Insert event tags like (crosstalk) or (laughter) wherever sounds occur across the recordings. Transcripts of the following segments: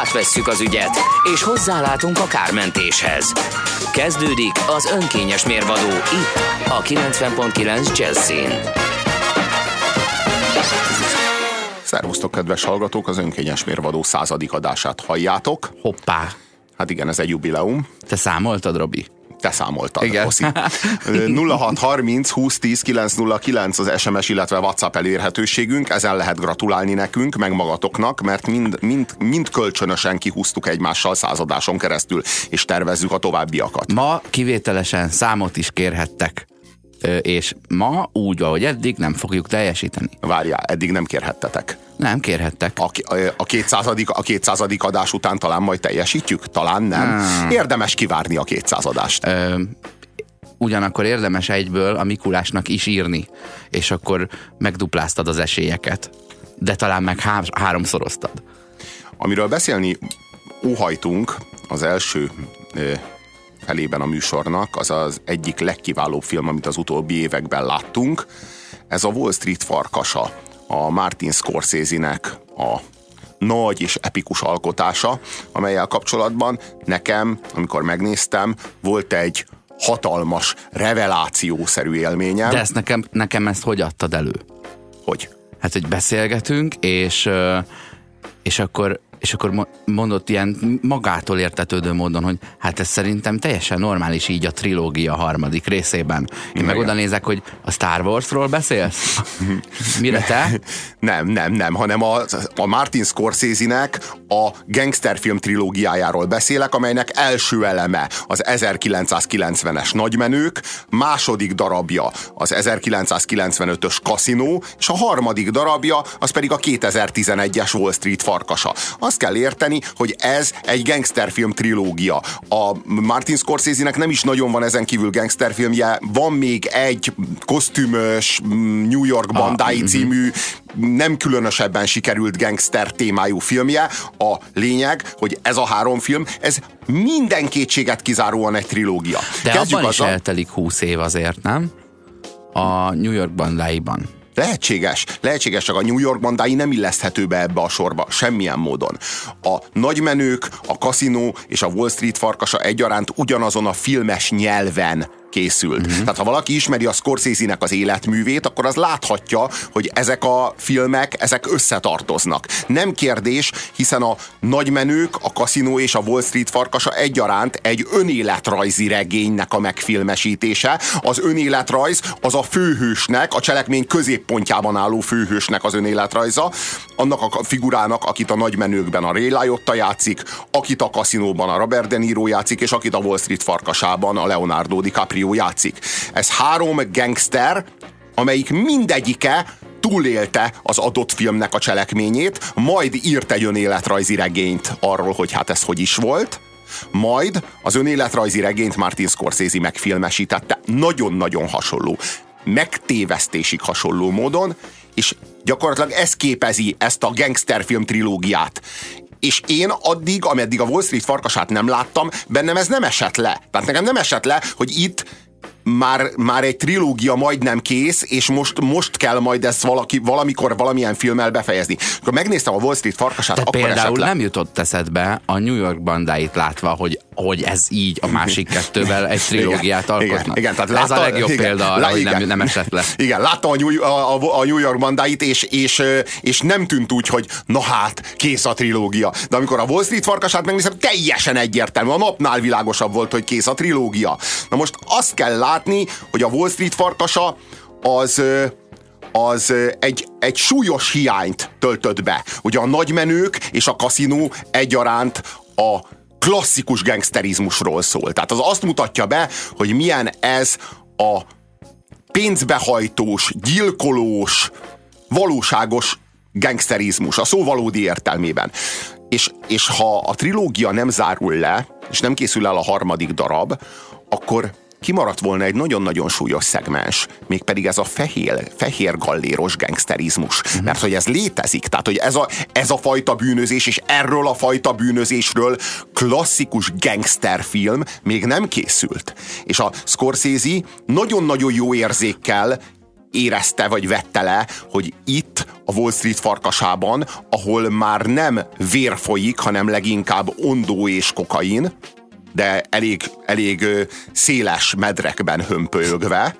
Átvesszük az ügyet, és hozzálátunk a kármentéshez. Kezdődik az önkényes mérvadó itt, a 90.9 Jazzin. Szervusztok, kedves hallgatók! Az önkényes mérvadó századik adását halljátok. Hoppá! Hát igen, ez egy jubileum. Te számoltad, Robi? Te számoltad, Igen. Oszi. 0630 2010 909 az SMS, illetve WhatsApp elérhetőségünk, ezen lehet gratulálni nekünk, meg magatoknak, mert mind, mind, mind kölcsönösen kihúztuk egymással századáson keresztül, és tervezzük a továbbiakat. Ma kivételesen számot is kérhettek. És ma úgy, ahogy eddig, nem fogjuk teljesíteni. Várjál, eddig nem kérhettetek. Nem kérhettek. A, a, 200. a 200. adás után talán majd teljesítjük? Talán nem. Hmm. Érdemes kivárni a 200 adást. Ö, ugyanakkor érdemes egyből a Mikulásnak is írni, és akkor megdupláztad az esélyeket. De talán meg há- háromszoroztad. Amiről beszélni óhajtunk az első felében a műsornak, az az egyik legkiválóbb film, amit az utóbbi években láttunk. Ez a Wall Street farkasa, a Martin Scorsese-nek a nagy és epikus alkotása, amelyel kapcsolatban nekem, amikor megnéztem, volt egy hatalmas, revelációszerű élményem. De ezt nekem, nekem ezt hogy adtad elő? Hogy? Hát, hogy beszélgetünk, és, és akkor és akkor mo- mondott ilyen magától értetődő módon, hogy hát ez szerintem teljesen normális így a trilógia harmadik részében. Én meg oda nézek, hogy a Star Warsról beszélsz? (laughs) Mire te? Nem, nem, nem, hanem a, a Martin Scorsese-nek a gangsterfilm trilógiájáról beszélek, amelynek első eleme az 1990-es nagymenők, második darabja az 1995-ös kaszinó, és a harmadik darabja az pedig a 2011-es Wall Street farkasa. Azt kell érteni, hogy ez egy gangsterfilm trilógia. A Martin Scorsese-nek nem is nagyon van ezen kívül gangsterfilmje, van még egy kosztümös mm, New York bandái című nem különösebben sikerült gangster témájú filmje. A lényeg, hogy ez a három film, ez minden kétséget kizáróan egy trilógia. De abban is eltelik húsz év azért, nem? A New York bandáiban. Lehetséges, lehetséges, csak a New York bandái nem illeszthető be ebbe a sorba, semmilyen módon. A nagymenők, a kaszinó és a Wall Street farkasa egyaránt ugyanazon a filmes nyelven készült. Mhm. Mm-hmm. Tehát ha valaki ismeri a Scorsese-nek az életművét, akkor az láthatja, hogy ezek a filmek, ezek összetartoznak. Nem kérdés, hiszen a nagymenők, a kaszinó és a Wall Street farkasa egyaránt egy önéletrajzi regénynek a megfilmesítése. Az önéletrajz az a főhősnek, a cselekmény középpontjában álló főhősnek az önéletrajza, annak a figurának, akit a nagymenőkben a Ray Liotta játszik, akit a kaszinóban a Robert De Niro játszik, és akit a Wall Street farkasában a Leonardo DiCaprio játszik. Ez három gangster, amelyik mindegyike túlélte az adott filmnek a cselekményét, majd írt egy önéletrajzi regényt arról, hogy hát ez hogy is volt, majd az önéletrajzi regényt Martin Scorsese megfilmesítette nagyon-nagyon hasonló, megtévesztésig hasonló módon, és gyakorlatilag ez képezi ezt a gangsterfilm trilógiát. És én addig, ameddig a Wall Street farkasát nem láttam, bennem ez nem esett le. Tehát nekem nem esett le, hogy itt már, már egy trilógia majdnem kész, és most, most kell majd ezt valaki, valamikor valamilyen filmmel befejezni. Akkor megnéztem a Wall Street farkasát, Te akkor például nem jutott eszedbe a New York bandáit látva, hogy, hogy ez így a másik kettővel egy (laughs) trilógiát Igen, alkotnak. igen, igen, tehát ez a látta- legjobb igen, példa arra, lá- hogy nem, igen. nem esett le. (laughs) Igen, láttam a New, a, a, New York bandáit, és, és, és nem tűnt úgy, hogy na hát, kész a trilógia. De amikor a Wall Street farkasát megnézem, teljesen egyértelmű. A napnál világosabb volt, hogy kész a trilógia. Na most azt kell látni, hogy a Wall Street farkasa az az egy, egy súlyos hiányt töltött be. Ugye a nagymenők és a kaszinó egyaránt a klasszikus gangsterizmusról szól. Tehát az azt mutatja be, hogy milyen ez a pénzbehajtós, gyilkolós, valóságos gangsterizmus, a szó valódi értelmében. És, és ha a trilógia nem zárul le, és nem készül el a harmadik darab, akkor kimaradt volna egy nagyon-nagyon súlyos szegmens, mégpedig ez a fehér, fehér galléros gangsterizmus. Uh-huh. Mert hogy ez létezik, tehát hogy ez a, ez a fajta bűnözés, és erről a fajta bűnözésről klasszikus gangsterfilm még nem készült. És a Scorsese nagyon-nagyon jó érzékkel érezte vagy vette le, hogy itt a Wall Street farkasában, ahol már nem vér folyik, hanem leginkább ondó és kokain, de elég, elég széles medrekben hömpölyögve,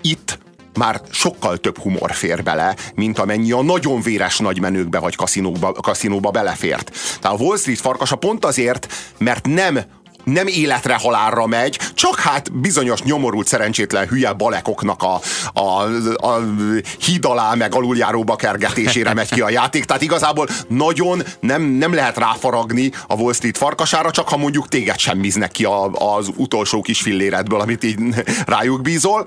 itt már sokkal több humor fér bele, mint amennyi a nagyon véres nagymenőkbe vagy kaszinóba, kaszinóba belefért. Tehát a Wall Street farkasa pont azért, mert nem nem életre halálra megy, csak hát bizonyos nyomorult szerencsétlen hülye balekoknak a, a, a híd alá meg aluljáróba kergetésére megy ki a játék. Tehát igazából nagyon nem, nem lehet ráfaragni a Wall Street farkasára, csak ha mondjuk téged sem bíznek ki a, az utolsó kis filléredből, amit így rájuk bízol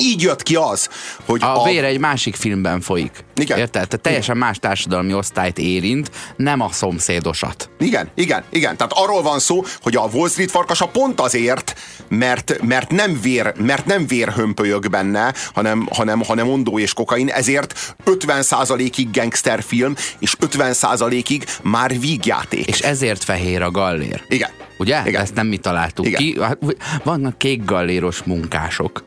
így jött ki az, hogy a, a vér egy másik filmben folyik. Igen. Érted? Tehát teljesen más társadalmi osztályt érint, nem a szomszédosat. Igen, igen, igen. Tehát arról van szó, hogy a Wall Street farkasa pont azért, mert, mert nem vér, mert nem vér hömpölyög benne, hanem, hanem, hanem ondó és kokain, ezért 50%-ig gangsterfilm, és 50%-ig már vígjáték. És ezért fehér a gallér. Igen. Ugye? Igen. Ezt nem mi találtuk Igen. ki. Hát, Vannak kék galléros munkások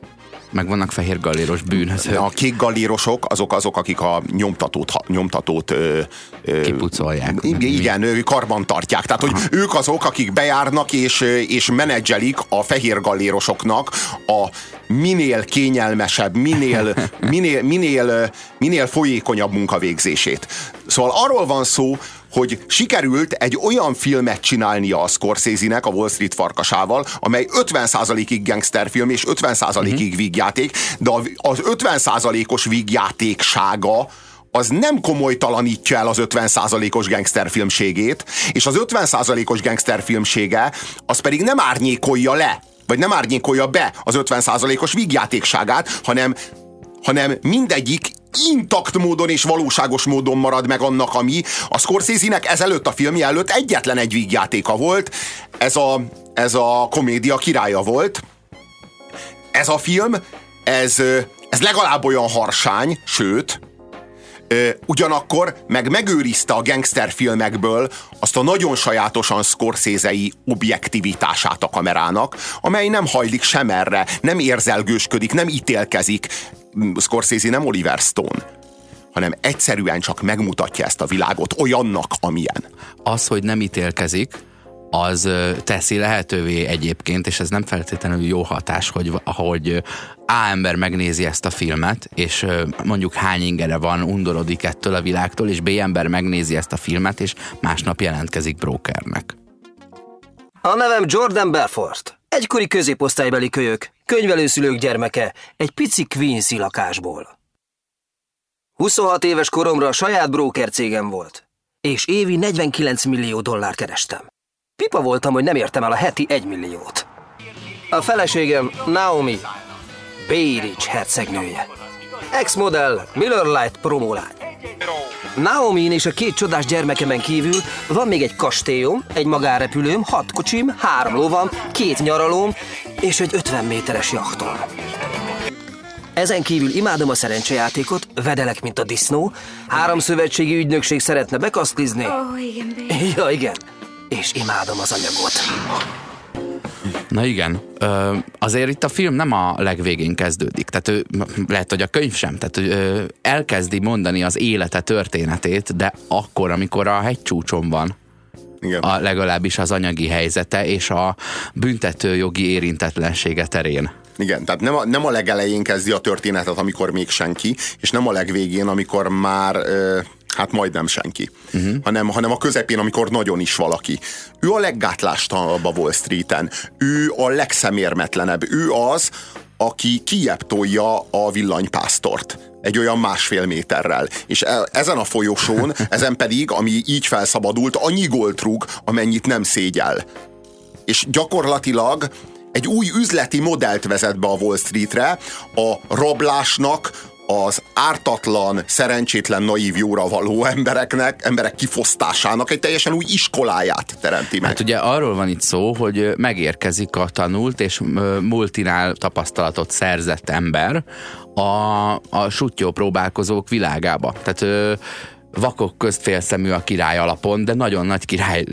meg vannak fehér galléros bűnözők. A kék gallérosok azok azok, akik a nyomtatót, nyomtatót ö, ö, Kipucolják. Igen, ő karban tartják. Tehát, hogy Aha. ők azok, akik bejárnak és, és menedzselik a fehér gallérosoknak a minél kényelmesebb, minél, (laughs) minél, minél, minél folyékonyabb munkavégzését. Szóval arról van szó, hogy sikerült egy olyan filmet csinálnia a Scorsese-nek a Wall Street farkasával, amely 50%-ig gangsterfilm és 50%-ig uh-huh. vígjáték, de az 50%-os vígjátéksága az nem komolytalanítja el az 50%-os gangsterfilmségét, és az 50%-os gangsterfilmsége az pedig nem árnyékolja le, vagy nem árnyékolja be az 50%-os vígjátékságát, hanem, hanem mindegyik intakt módon és valóságos módon marad meg annak, ami a Scorsese-nek ezelőtt a filmje előtt egyetlen egy vígjátéka volt, ez a, ez a komédia királya volt. Ez a film, ez, ez legalább olyan harsány, sőt, ugyanakkor meg megőrizte a gangsterfilmekből azt a nagyon sajátosan scorsese objektivitását a kamerának, amely nem hajlik sem erre, nem érzelgősködik, nem ítélkezik. Scorsese nem Oliver Stone hanem egyszerűen csak megmutatja ezt a világot olyannak, amilyen. Az, hogy nem ítélkezik, az teszi lehetővé egyébként, és ez nem feltétlenül jó hatás, hogy, hogy A ember megnézi ezt a filmet, és mondjuk hány ingere van, undorodik ettől a világtól, és B ember megnézi ezt a filmet, és másnap jelentkezik brokernek. A nevem Jordan Belfort. Egykori középosztálybeli kölyök, könyvelőszülők gyermeke, egy pici Quincy lakásból. 26 éves koromra a saját broker cégem volt, és évi 49 millió dollár kerestem. Pipa voltam, hogy nem értem el a heti egy milliót. A feleségem Naomi, Ridge hercegnője. Ex-modell, Miller Lite promolány. Naomi és a két csodás gyermekemen kívül van még egy kastélyom, egy magárepülőm, hat kocsim, három lovam, két nyaralóm és egy 50 méteres jachtom. Ezen kívül imádom a szerencsejátékot, vedelek, mint a disznó, három szövetségi ügynökség szeretne bekasztizni. Ó, oh, igen, baby. Ja, igen. És imádom az anyagot. Na igen, ö, azért itt a film nem a legvégén kezdődik, tehát ő, lehet, hogy a könyv sem, tehát ö, elkezdi mondani az élete történetét, de akkor, amikor a hegycsúcson van, Igen. a, legalábbis az anyagi helyzete és a büntető jogi érintetlensége terén. Igen, tehát nem a, nem a legelején kezdi a történetet, amikor még senki, és nem a legvégén, amikor már ö, hát majdnem senki, uh-huh. hanem, hanem a közepén, amikor nagyon is valaki. Ő a leggátlástalabb a Wall Street-en, ő a legszemérmetlenebb, ő az, aki kiebb tolja a villanypásztort egy olyan másfél méterrel. És e- ezen a folyosón, (laughs) ezen pedig, ami így felszabadult, annyi gólt rúg, amennyit nem szégyel. És gyakorlatilag egy új üzleti modellt vezet be a Wall Streetre, a rablásnak az ártatlan, szerencsétlen, naív jóra való embereknek, emberek kifosztásának egy teljesen új iskoláját teremti meg. Hát ugye arról van itt szó, hogy megérkezik a tanult és multinál tapasztalatot szerzett ember a, a sutyó próbálkozók világába. Tehát vakok közt félszemű a király alapon, de nagyon nagy király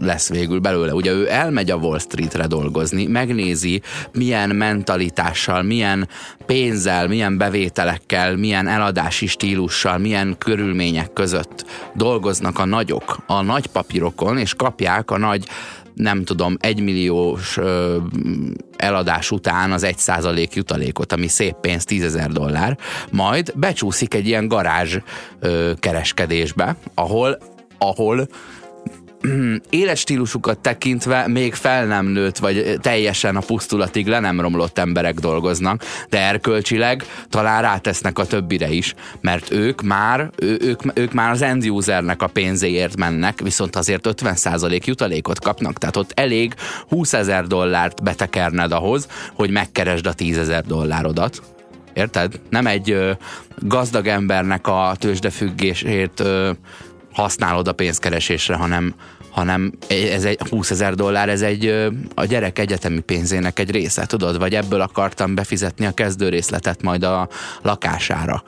lesz végül belőle. Ugye ő elmegy a Wall Streetre dolgozni, megnézi, milyen mentalitással, milyen pénzzel, milyen bevételekkel, milyen eladási stílussal, milyen körülmények között dolgoznak a nagyok a nagy papírokon, és kapják a nagy nem tudom, egymilliós eladás után az egy százalék jutalékot, ami szép pénz, tízezer dollár, majd becsúszik egy ilyen garázs ö, kereskedésbe, ahol ahol (clears throat) életstílusukat tekintve még fel nem nőtt, vagy teljesen a pusztulatig le nem romlott emberek dolgoznak, de erkölcsileg talán rátesznek a többire is, mert ők már, ő, ők, ők már az end usernek a pénzéért mennek, viszont azért 50% jutalékot kapnak, tehát ott elég 20 ezer dollárt betekerned ahhoz, hogy megkeresd a 10 ezer dollárodat. Érted? Nem egy ö, gazdag embernek a tőzsdefüggését ö, használod a pénzkeresésre, hanem, hanem ez egy 20 ezer dollár, ez egy a gyerek egyetemi pénzének egy része, tudod? Vagy ebből akartam befizetni a kezdő részletet majd a lakására.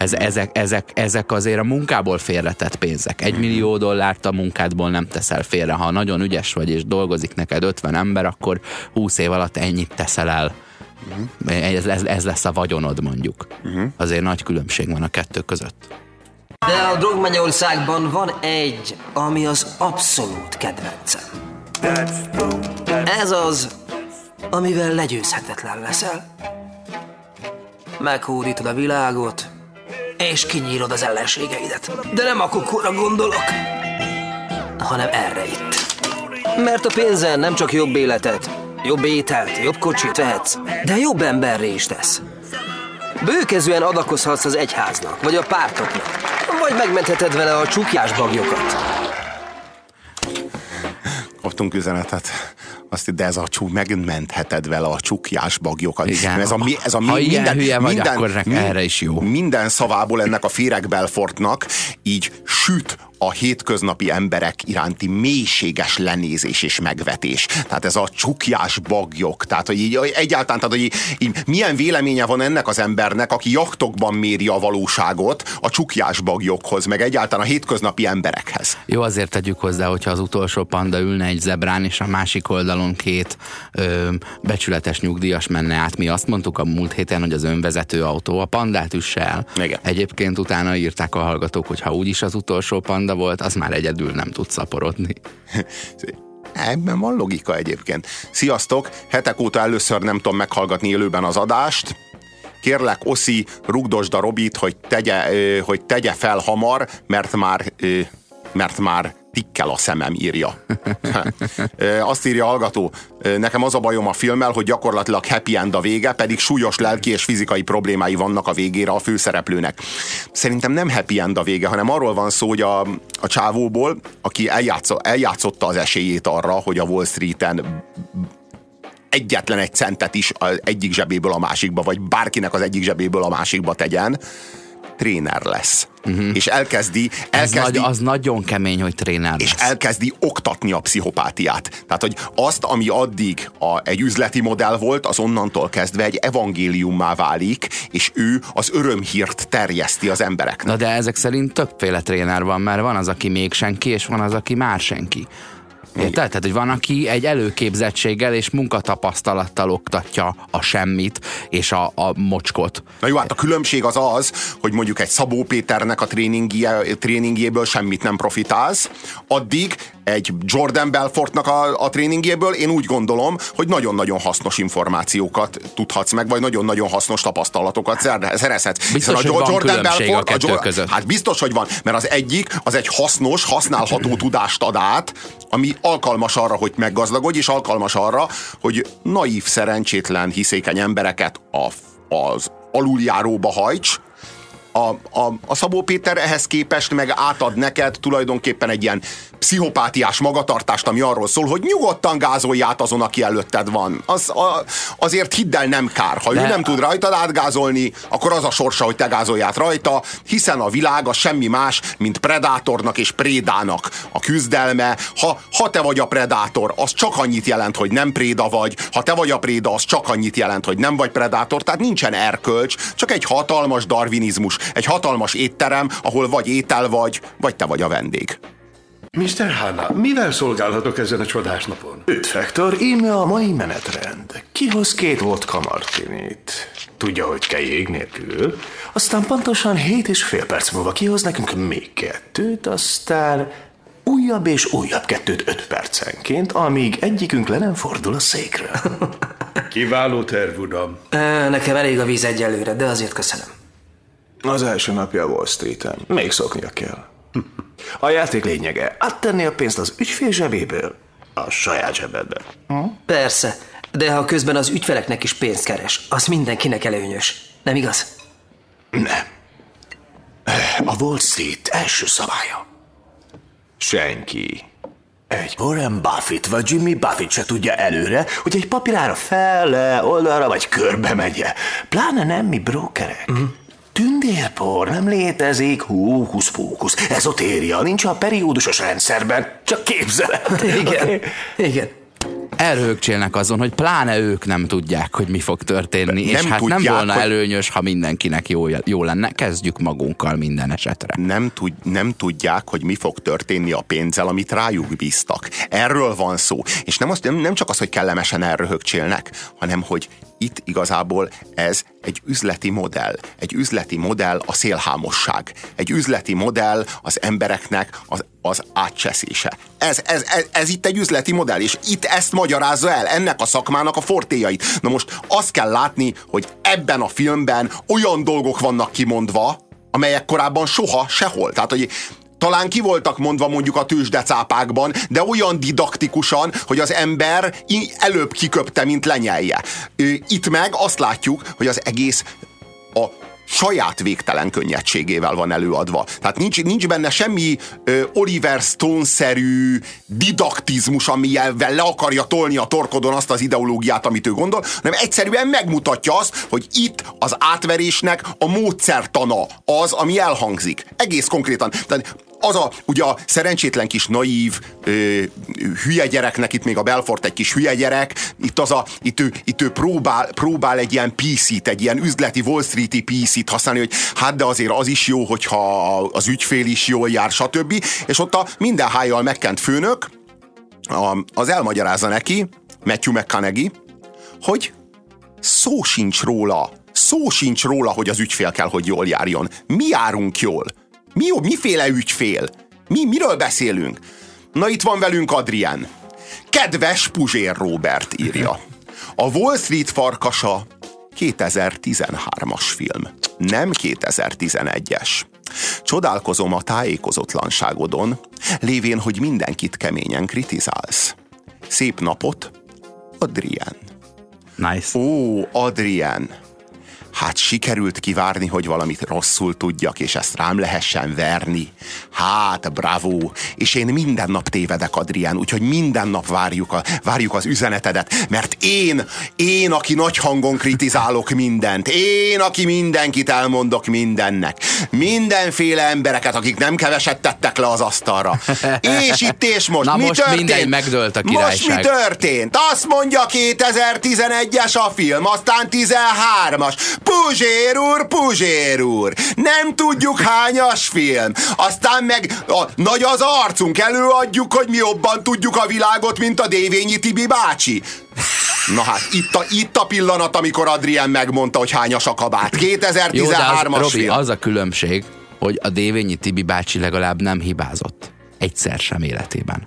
Ez, ezek, ezek, ezek azért a munkából félretett pénzek. Egy millió dollárt a munkádból nem teszel félre. Ha nagyon ügyes vagy és dolgozik neked 50 ember, akkor 20 év alatt ennyit teszel el. Uh-huh. Ez, ez, ez lesz a vagyonod mondjuk. Uh-huh. Azért nagy különbség van a kettő között. De a Drogmennyországban van egy, ami az abszolút kedvencem. Ez az, amivel legyőzhetetlen leszel. Meghódítod a világot, és kinyírod az ellenségeidet. De nem a kukóra gondolok, hanem erre itt. Mert a pénzen nem csak jobb életet, jobb ételt, jobb kocsit vehetsz, de jobb emberré is tesz. Bőkezően adakozhatsz az egyháznak, vagy a pártoknak, vagy megmentheted vele a csukjás bagyokat. Kaptunk üzenetet. Azt, de ez a csú, megmentheted vele a csukjás bagyokat. Igen. Ez a, ez a ha minden, ilyen hülye vagy, minden, akkor erre is jó. Minden szavából ennek a Féreg Belfortnak így süt a hétköznapi emberek iránti mélységes lenézés és megvetés. Tehát ez a csukjás bagyok. Tehát, hogy így egyáltalán, tehát, hogy így, így milyen véleménye van ennek az embernek, aki jachtokban méri a valóságot a csukjás bagyokhoz, meg egyáltalán a hétköznapi emberekhez. Jó, azért tegyük hozzá, hogyha az utolsó panda ülne egy zebrán, és a másik oldalon két ö, becsületes nyugdíjas menne át. Mi azt mondtuk a múlt héten, hogy az önvezető autó a pandát üsse el. Igen. Egyébként utána írták a hallgatók, hogy ha úgyis az utolsó panda panda volt, az már egyedül nem tud szaporodni. (laughs) Ebben van logika egyébként. Sziasztok! Hetek óta először nem tudom meghallgatni élőben az adást. Kérlek, Oszi, rugdosd a Robit, hogy tegye, hogy tegye fel hamar, mert már, mert már tikkel a szemem, írja. (laughs) Azt írja a hallgató, nekem az a bajom a filmmel, hogy gyakorlatilag happy end a vége, pedig súlyos lelki és fizikai problémái vannak a végére a főszereplőnek. Szerintem nem happy end a vége, hanem arról van szó, hogy a, a csávóból, aki eljátszó, eljátszotta az esélyét arra, hogy a Wall Street-en egyetlen egy centet is az egyik zsebéből a másikba, vagy bárkinek az egyik zsebéből a másikba tegyen, tréner lesz. Uh-huh. És elkezdi, elkezdi Ez nagy, az nagyon kemény, hogy tréner lesz. És elkezdi oktatni a pszichopátiát. Tehát, hogy azt, ami addig a, egy üzleti modell volt, az onnantól kezdve egy evangéliummá válik, és ő az örömhírt terjeszti az embereknek. Na de ezek szerint többféle tréner van, mert van az, aki még senki, és van az, aki már senki. Érted? Tehát, hogy van, aki egy előképzettséggel és munkatapasztalattal oktatja a semmit és a, a mocskot. Na jó, hát a különbség az az, hogy mondjuk egy Szabó Péternek a tréningjéből semmit nem profitálsz, addig egy Jordan Belfortnak a, a tréningjéből én úgy gondolom, hogy nagyon-nagyon hasznos információkat tudhatsz meg, vagy nagyon-nagyon hasznos tapasztalatokat szerezhetsz. Biztos, Hiszen a hogy Jordan van Belfort, a, a, között. Hát biztos, hogy van, mert az egyik, az egy hasznos, használható tudást ad át, ami alkalmas arra, hogy meggazdagodj, és alkalmas arra, hogy naív, szerencsétlen, hiszékeny embereket a, az aluljáróba hajts, a, a, a Szabó Péter ehhez képest meg átad neked tulajdonképpen egy ilyen pszichopátiás magatartást, ami arról szól, hogy nyugodtan gázolj át azon, aki előtted van. Az, a, azért hidd el, nem kár. Ha De ő nem tud rajtad átgázolni, akkor az a sorsa, hogy te gázolj át rajta, hiszen a világ az semmi más, mint predátornak és prédának a küzdelme. Ha, ha te vagy a predátor, az csak annyit jelent, hogy nem préda vagy, ha te vagy a préda, az csak annyit jelent, hogy nem vagy predátor, tehát nincsen erkölcs, csak egy hatalmas darwinizmus, egy hatalmas étterem, ahol vagy étel vagy, vagy te vagy a vendég. Mr. Hanna, mivel szolgálhatok ezen a csodás napon? Üdv, Hector, íme a mai menetrend. Kihoz két vodka martinit. Tudja, hogy kell jég nélkül. Aztán pontosan hét és fél perc múlva kihoz nekünk még kettőt, aztán újabb és újabb kettőt öt percenként, amíg egyikünk le nem fordul a székről. (laughs) Kiváló terv, uram. Nekem elég a víz egyelőre, de azért köszönöm. Az első napja Wall Street-en. Még szoknia kell. A játék lényege, áttenni a pénzt az ügyfél zsebéből a saját zsebedbe. Persze, de ha közben az ügyfeleknek is pénzt keres, az mindenkinek előnyös. Nem igaz? Nem. A Wall Street első szabálya. Senki. Egy Warren Buffett vagy Jimmy Buffett se tudja előre, hogy egy papírára fele, oldalra vagy körbe megye. Pláne nem mi brokerek. Uh-huh. Tündérpor nem létezik, hókusz fókusz, ezotéria, nincs a periódusos rendszerben, csak képzelet. (laughs) Igen, okay. igen. Elrögcsélnek azon, hogy pláne ők nem tudják, hogy mi fog történni, nem és hát tudják, nem volna hogy... előnyös, ha mindenkinek jó, jó lenne. Kezdjük magunkkal minden esetre. Nem, tud, nem tudják, hogy mi fog történni a pénzzel, amit rájuk bíztak. Erről van szó. És nem, az, nem, nem csak az, hogy kellemesen elröhögcsélnek, hanem hogy itt igazából ez egy üzleti modell. Egy üzleti modell a szélhámosság. Egy üzleti modell az embereknek az, az átcseszése. Ez, ez, ez, ez itt egy üzleti modell, és itt ezt magyarázza el, ennek a szakmának a fortéjait. Na most azt kell látni, hogy ebben a filmben olyan dolgok vannak kimondva, amelyek korábban soha sehol. Tehát, hogy talán ki voltak mondva mondjuk a tőzsdecápákban, de olyan didaktikusan, hogy az ember előbb kiköpte, mint lenyelje. Itt meg azt látjuk, hogy az egész a saját végtelen könnyedségével van előadva. Tehát nincs, nincs benne semmi ö, Oliver Stone-szerű didaktizmus, amivel le akarja tolni a torkodon azt az ideológiát, amit ő gondol, hanem egyszerűen megmutatja azt, hogy itt az átverésnek a módszertana az, ami elhangzik. Egész konkrétan. Tehát az a, ugye a szerencsétlen kis naív, ö, hülye gyereknek, itt még a Belfort egy kis hülye gyerek, itt, az a, itt, ő, itt ő próbál, próbál egy ilyen PC-t, egy ilyen üzleti Wall Street-i PC-t használni, hogy hát de azért az is jó, hogyha az ügyfél is jól jár, stb. És ott a minden hájjal megkent főnök, a, az elmagyarázza neki, Matthew McConaughey, hogy szó sincs róla, szó sincs róla, hogy az ügyfél kell, hogy jól járjon. Mi járunk jól. Mi, miféle ügyfél? Mi, miről beszélünk? Na itt van velünk Adrián. Kedves Puzsér Robert írja. A Wall Street farkasa 2013-as film, nem 2011-es. Csodálkozom a tájékozatlanságodon, lévén, hogy mindenkit keményen kritizálsz. Szép napot, Adrián. Nice. Ó, Adrián hát sikerült kivárni, hogy valamit rosszul tudjak, és ezt rám lehessen verni. Hát, bravo! És én minden nap tévedek, Adrián, úgyhogy minden nap várjuk, a, várjuk az üzenetedet, mert én, én, aki nagy hangon kritizálok mindent, én, aki mindenkit elmondok mindennek, mindenféle embereket, akik nem keveset tettek le az asztalra. És itt és most, Na mi most történt? mindegy, megdőlt a királyság. Most mi történt? Azt mondja 2011-es a film, aztán 13-as. Puzsér úr, Puzsér úr, nem tudjuk hányas film. Aztán meg a, nagy az arcunk, előadjuk, hogy mi jobban tudjuk a világot, mint a Dévényi Tibi bácsi. Na hát, itt a, itt a pillanat, amikor Adrien megmondta, hogy hányas a kabát. 2013-as Robi, film. az a különbség, hogy a Dévényi Tibi bácsi legalább nem hibázott. Egyszer sem életében.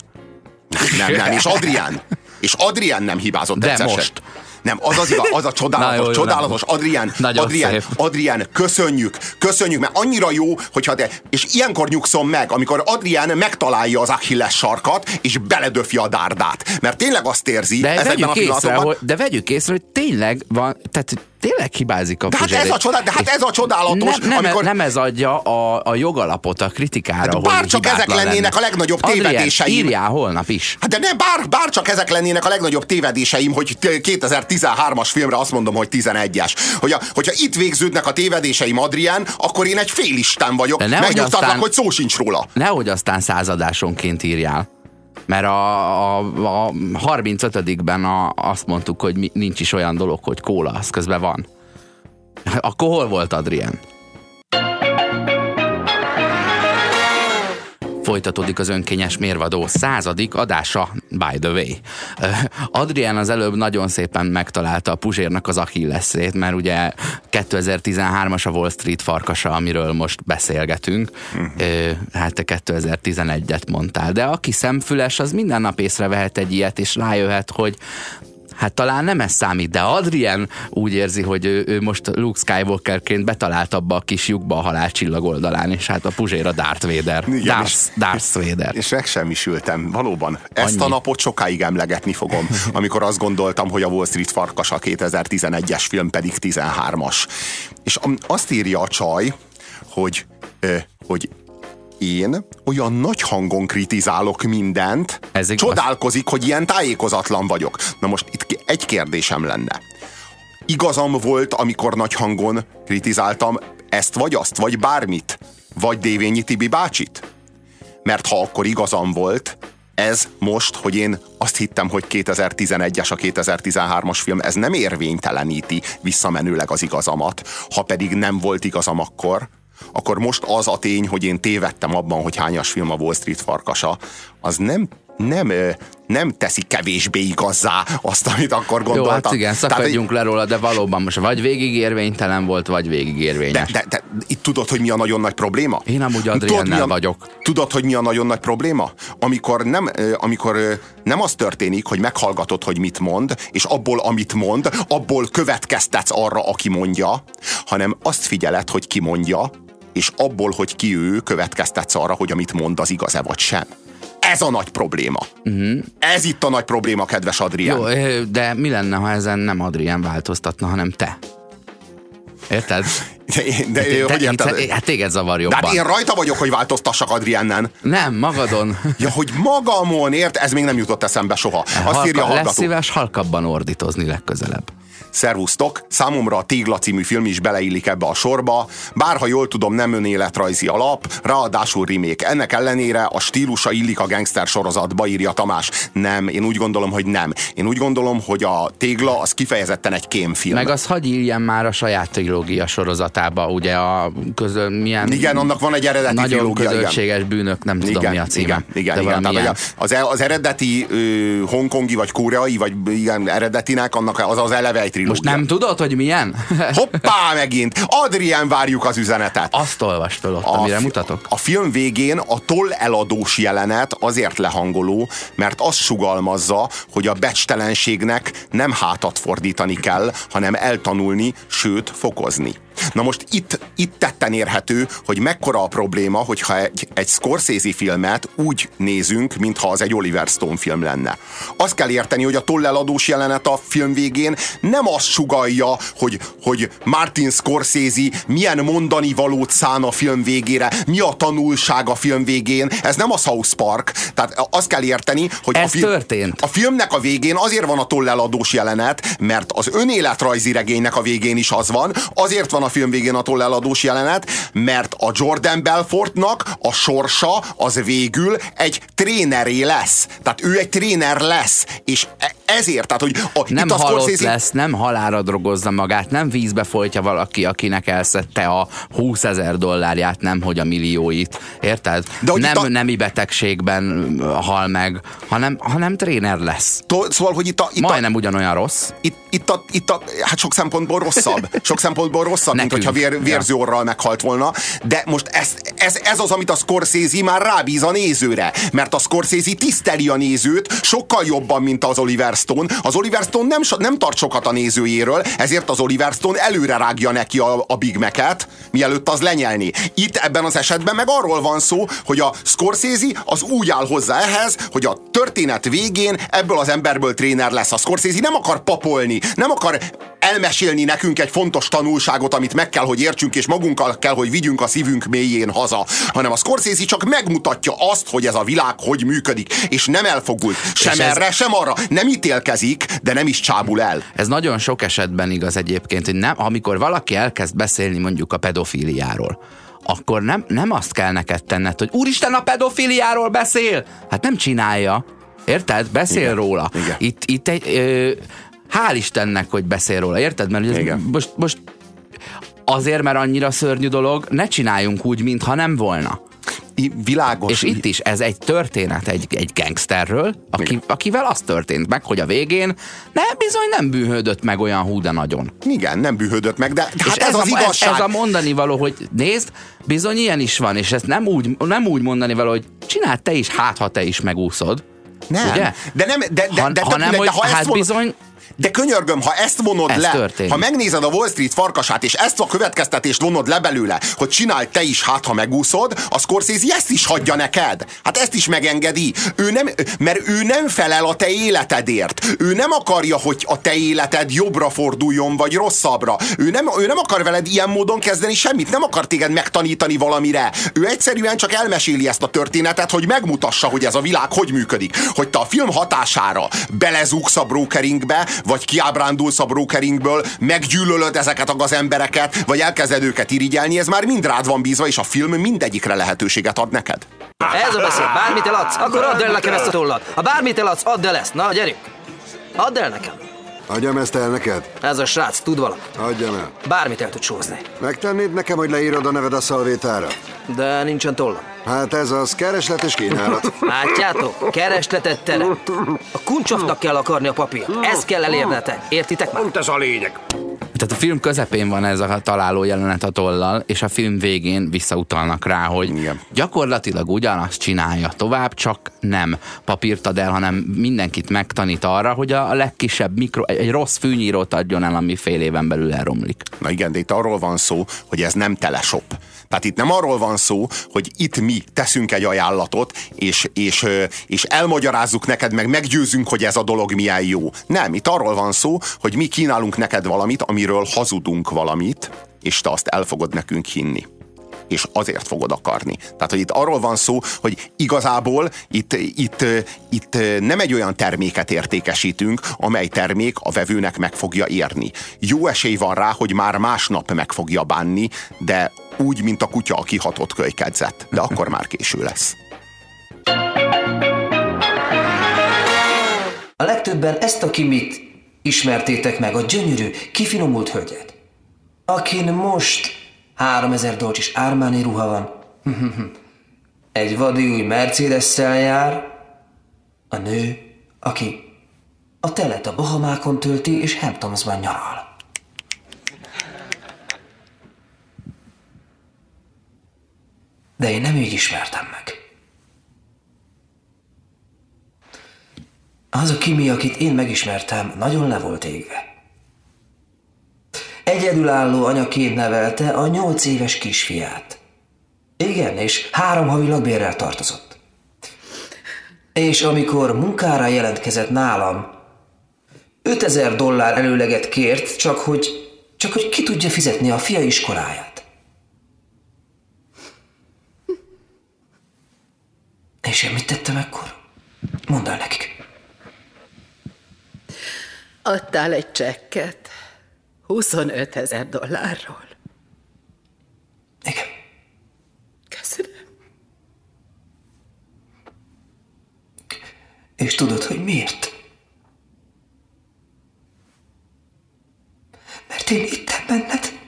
Nem, nem, és Adrián. És Adrián nem hibázott De egyszer most. sem. Nem, az az igaz, az a (laughs) csodálatos, Na, jó, csodálatos. Adrián, Adrián. Adrián, köszönjük, köszönjük, mert annyira jó, hogyha te, és ilyenkor nyugszom meg, amikor Adrián megtalálja az Achilles sarkat, és beledöfi a dárdát. Mert tényleg azt érzi de ezekben a pillanatokban. Észre, hogy, de vegyük észre, hogy tényleg van, tehát tényleg hibázik a de hát ez a csodál, De hát ez a csodálatos. Nem, nem, amikor... nem ez adja a, a jogalapot a kritikára. Hát bár csak ezek lennének lenne. a legnagyobb Adrián, tévedéseim. írjál holnap is. Hát de nem, bár, bár csak ezek lennének a legnagyobb tévedéseim, hogy 2010 13-as filmre azt mondom, hogy 11-es. Hogy a, hogyha itt végződnek a tévedéseim Adrián, akkor én egy félisten vagyok. De nehogy Megnyugtatlak, hogy szó sincs róla. Nehogy aztán századásonként írjál. Mert a, a, a 35-ben a, azt mondtuk, hogy mi, nincs is olyan dolog, hogy kóla, az közben van. Akkor hol volt Adrián. Folytatódik az önkényes mérvadó századik adása, by the way. Adrián az előbb nagyon szépen megtalálta a Puzsérnak az Achilleszét, mert ugye 2013-as a Wall Street farkasa, amiről most beszélgetünk. Ö, Hát te 2011-et mondtál. De aki szemfüles, az minden nap észrevehet egy ilyet, és rájöhet, hogy Hát talán nem ez számít, de Adrien úgy érzi, hogy ő, ő most Luke Skywalkerként betalált abba a kis lyukba a halálcsillag oldalán, és hát a Puzsér a Darth Vader. Igen, Darth, és- Darth Vader. És megsemmisültem, valóban. Ezt Annyi. a napot sokáig emlegetni fogom, (laughs) amikor azt gondoltam, hogy a Wall Street farkas a 2011-es film pedig 13-as. És azt írja a csaj, hogy, hogy én olyan nagy hangon kritizálok mindent, Ez igaz. csodálkozik, hogy ilyen tájékozatlan vagyok. Na most itt egy kérdésem lenne. Igazam volt, amikor nagy hangon kritizáltam ezt vagy azt, vagy bármit? Vagy Dévényi Tibi bácsit? Mert ha akkor igazam volt, ez most, hogy én azt hittem, hogy 2011-es a 2013-as film, ez nem érvényteleníti visszamenőleg az igazamat. Ha pedig nem volt igazam akkor, akkor most az a tény, hogy én tévedtem abban, hogy hányas film a Wall Street farkasa, az nem nem, nem teszi kevésbé igazzá azt, amit akkor Jó, gondoltam. hát igen, Tehát, szakadjunk le róla, de valóban most vagy végig érvénytelen volt, vagy végig de, de, de itt tudod, hogy mi a nagyon nagy probléma? Én amúgy Tudod, Adriennel a- vagyok. Tudod, hogy mi a nagyon nagy probléma? Amikor nem, amikor nem az történik, hogy meghallgatod, hogy mit mond, és abból, amit mond, abból következtetsz arra, aki mondja, hanem azt figyeled, hogy ki mondja, és abból, hogy ki ő, következtetsz arra, hogy amit mond, az igaz-e vagy sem. Ez a nagy probléma. Uh-huh. Ez itt a nagy probléma, kedves Adrián. Jó, de mi lenne, ha ezen nem Adrien változtatna, hanem te? Érted? De, de, Te- hogy érted? te- Hát téged zavar De jobban. hát én rajta vagyok, hogy változtassak Adriánnen. Nem, magadon. Ja, hogy magamon, ért? Ez még nem jutott eszembe soha. Azt Halka, írja a lesz hallgató. szíves halkabban ordítozni legközelebb. Szervusztok! Számomra a Tégla című film is beleillik ebbe a sorba, bár ha jól tudom, nem önéletrajzi alap, ráadásul remake. Ennek ellenére a stílusa illik a gangster sorozatba, írja Tamás. Nem, én úgy gondolom, hogy nem. Én úgy gondolom, hogy a Tégla az kifejezetten egy kémfilm. Meg az hagy írjen már a saját trilógia sorozatába, ugye a közö, milyen... Igen, annak van egy eredeti Nagyon trilógia, igen. közönséges bűnök, nem tudom igen, mi a címe. Igen, igen, igen. Tehát, az, e- az eredeti ö, hongkongi, vagy koreai, vagy igen, eredetinek, annak az az eleve egy trilógia. Most nem tudod, hogy milyen? (laughs) Hoppá, megint! Adrián, várjuk az üzenetet. Azt olvast fel ott, amire fi- mutatok. A film végén a toll eladós jelenet azért lehangoló, mert azt sugalmazza, hogy a becstelenségnek nem hátat fordítani kell, hanem eltanulni, sőt fokozni. Na most itt, itt tetten érhető, hogy mekkora a probléma, hogyha egy, egy Scorsese filmet úgy nézünk, mintha az egy Oliver Stone film lenne. Azt kell érteni, hogy a tolleladós jelenet a film végén nem azt sugalja, hogy, hogy Martin Scorsese milyen mondani valót szán a film végére, mi a tanulság a film végén. Ez nem a South Park. Tehát azt kell érteni, hogy Ez a film, történt. a filmnek a végén azért van a tolleladós jelenet, mert az önéletrajzi regénynek a végén is az van, azért van a film végén a tolleladós jelenet, mert a Jordan Belfortnak a sorsa az végül egy tréneré lesz. Tehát ő egy tréner lesz, és e- ezért, tehát hogy a, Nem itt a halott Scorsese, lesz, nem halára drogozza magát, nem vízbe folytja valaki, akinek elszedte a 20 ezer dollárját, nem hogy a millióit. Érted? De hogy nem a- nemi betegségben hal meg, hanem, hanem tréner lesz. to- szóval, hogy itt a, itt a, Majdnem ugyanolyan rossz. itt, itt, a, itt a, hát sok szempontból rosszabb. (laughs) Sok szempontból rosszabb. Mint hogyha vér, vérző orral meghalt volna, de most ez, ez, ez az, amit a Scorsese már rábíz a nézőre, mert a Scorsese tiszteli a nézőt sokkal jobban, mint az Oliver Stone. Az Oliver Stone nem, nem tart sokat a nézőjéről, ezért az Oliver Stone előre rágja neki a, a Big Mac-et, mielőtt az lenyelni. Itt ebben az esetben meg arról van szó, hogy a Scorsese az úgy áll hozzá ehhez, hogy a történet végén ebből az emberből tréner lesz. A Scorsese nem akar papolni, nem akar elmesélni nekünk egy fontos tanulságot, amit meg kell, hogy értsünk, és magunkkal kell, hogy vigyünk a szívünk mélyén haza, hanem a Scorsese csak megmutatja azt, hogy ez a világ hogy működik, és nem elfogult. Sem És ez- erre, sem arra. Nem ítélkezik, de nem is csábul el. Ez nagyon sok esetben igaz egyébként, hogy nem, amikor valaki elkezd beszélni mondjuk a pedofíliáról, akkor nem, nem azt kell neked tenned, hogy úristen a pedofíliáról beszél! Hát nem csinálja. Érted? Beszél Igen. róla. Igen. Itt, itt egy, ö, hál' Istennek, hogy beszél róla, érted? Mert ez Igen. most, most azért, mert annyira szörnyű dolog, ne csináljunk úgy, mintha nem volna. I- világos. És itt is ez egy történet egy, egy gangsterről, aki, akivel az történt meg, hogy a végén nem, bizony nem bűnhődött meg olyan hú, de nagyon. Igen, nem bűhödött meg, de hát és ez, az a, igazság. Ez, ez a mondani való, hogy nézd, bizony ilyen is van, és ezt nem úgy, nem úgy mondani való, hogy csináld te is, hát ha te is megúszod. nem, Ugye? de nem, de, de, Han- de, hanem, mindegy, hogy de ha ezt hát von- bizony- De könyörgöm, ha ezt vonod Ez le, történik. ha megnézed a Wall Street farkasát, és ezt a következtetést vonod le belőle, hogy csináld te is, hát ha megúszod, a Scorsese ezt is hagyja neked. Hát ezt is megengedi. Ő nem, mert ő nem felel a te életedért. Ő nem akarja, hogy a te életed jobbra forduljon, vagy rosszabbra. Ő nem, ő nem akar veled ilyen módon kezdeni semmit, nem akar téged megtanítani valamire. Ő egyszerűen csak elmeséli ezt a történetet, hogy megmutassa, hogy ez a világ hogy működik. Hogy te a film hatására belezúgsz a brokeringbe, vagy kiábrándulsz a brokeringből, meggyűlölöd ezeket a gazembereket, vagy elkezded őket irigyelni, ez már mind rád van bízva, és a film mindegyikre lehetőséget ad neked. Ez a beszéd. Bármit eladsz, akkor add el nekem ezt a tollat. Ha bármit eladsz, add el ezt. Na, gyerünk. Add el nekem. Adjam ezt el neked? Ez a srác tud valamit. Adjam el. Bármit el tud sózni. Megtennéd nekem, hogy leírod a neved a szalvétára? De nincsen tolla. Hát ez az kereslet és kínálat. Látjátok? Keresletet teremt. A kuncsofnak kell akarni a papírt. Ezt kell elérnetek. Értitek már? Pont ez a lényeg. Tehát a film közepén van ez a találó jelenet a tollal, és a film végén visszautalnak rá, hogy Igen. gyakorlatilag ugyanazt csinálja tovább, csak nem papírt ad el, hanem mindenkit megtanít arra, hogy a legkisebb mikro, egy rossz fűnyírót adjon el, ami fél éven belül elromlik. Na igen, de itt arról van szó, hogy ez nem teleshop. Tehát itt nem arról van szó, hogy itt mi teszünk egy ajánlatot, és, és, és elmagyarázzuk neked, meg meggyőzünk, hogy ez a dolog milyen jó. Nem, itt arról van szó, hogy mi kínálunk neked valamit, amiről hazudunk valamit, és te azt el nekünk hinni és azért fogod akarni. Tehát, hogy itt arról van szó, hogy igazából itt, itt, itt nem egy olyan terméket értékesítünk, amely termék a vevőnek meg fogja érni. Jó esély van rá, hogy már másnap meg fogja bánni, de úgy, mint a kutya a kihatott kölykedzet. De akkor már késő lesz. A legtöbben ezt a kimit ismertétek meg, a gyönyörű, kifinomult hölgyet. Akin most 3000 dolcsis Armani ruha van. (laughs) Egy vadi új mercedes jár. A nő, aki a telet a Bahamákon tölti és Hamptonsban nyaral. De én nem így ismertem meg. Az a Kimi, akit én megismertem, nagyon le volt égve. Egyedülálló anyaként nevelte a nyolc éves kisfiát. Igen, és három havi lakbérrel tartozott. És amikor munkára jelentkezett nálam, 5000 dollár előleget kért, csak hogy, csak hogy ki tudja fizetni a fia iskoláját. És én mit tettem ekkor? Mondd el nekik. Adtál egy csekket 25 ezer dollárról. Igen. Köszönöm. És tudod, hogy miért? Mert én hittem benned.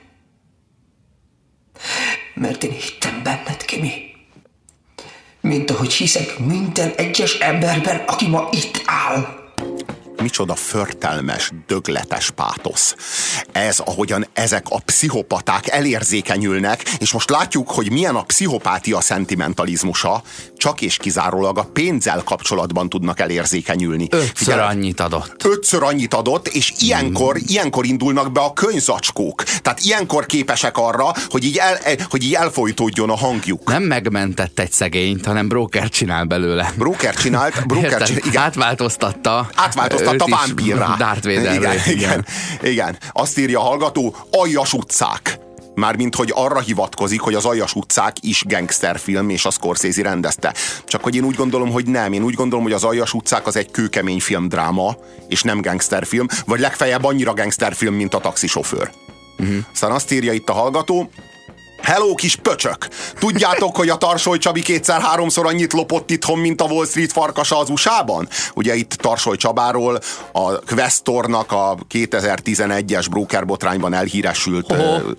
Mert én hittem benned, Kimi. Mint ahogy hiszek minden egyes emberben, aki ma itt áll. Micsoda förtelmes, dögletes pátosz. Ez, ahogyan ezek a pszichopaták elérzékenyülnek, és most látjuk, hogy milyen a pszichopátia szentimentalizmusa, csak és kizárólag a pénzzel kapcsolatban tudnak elérzékenyülni. Ötször Figyelj, annyit adott. ötször annyit adott, és ilyenkor, ilyenkor indulnak be a könyzacskók. Tehát ilyenkor képesek arra, hogy így, el, hogy így elfolytódjon a hangjuk. Nem megmentett egy szegényt, hanem broker csinál belőle. Broker csinált, broker Érted? csinált, igen, Átváltoztatta. átváltoztatta őt is vámpírrá. Darth Vaderre, igen, igen, igen. Azt írja a hallgató, aljas utcák. Mármint, hogy arra hivatkozik, hogy az Aljas utcák is gangsterfilm, és a Scorsese rendezte. Csak hogy én úgy gondolom, hogy nem. Én úgy gondolom, hogy az Aljas utcák az egy kőkemény filmdráma, és nem gangsterfilm, vagy legfeljebb annyira gangsterfilm, mint a taxisofőr. Uh-huh. Aztán azt írja itt a hallgató, Hello, kis pöcsök! Tudjátok, hogy a Tarsoly Csabi kétszer-háromszor annyit lopott itthon, mint a Wall Street farkasa az USA-ban? Ugye itt Tarsoly Csabáról a Questornak a 2011-es broker botrányban elhíresült... Ho-ho. ö,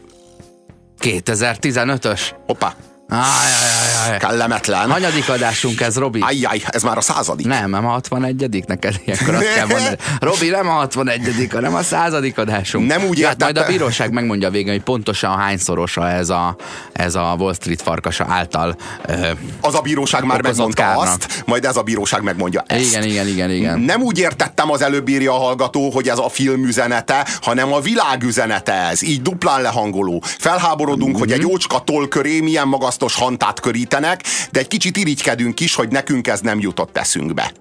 2015-ös. Hoppá, Ájjajajaj. kellemetlen. Hanyadik adásunk ez, Robi? Ajjaj, ez már a századik. Nem, nem a 61 neked ilyenkor azt kell mondani. (laughs) Robi, nem a 61 hanem a századik adásunk. Nem úgy Ja, hát majd a bíróság megmondja végén, hogy pontosan hányszorosa ez a, ez a Wall Street farkasa által. Ö, Az a bíróság már megmondta kárnak. azt, majd ez a bíróság megmondja ezt. igen, igen, igen, igen. Nem úgy értettem az előbb írja a hallgató, hogy ez a film üzenete, hanem a világ üzenete ez. Így duplán lehangoló. Felháborodunk, Mhm. hogy egy ócska toll köré milyen magasztos hantát körítenek, de egy kicsit irigykedünk is, hogy nekünk ez nem jutott eszünkbe.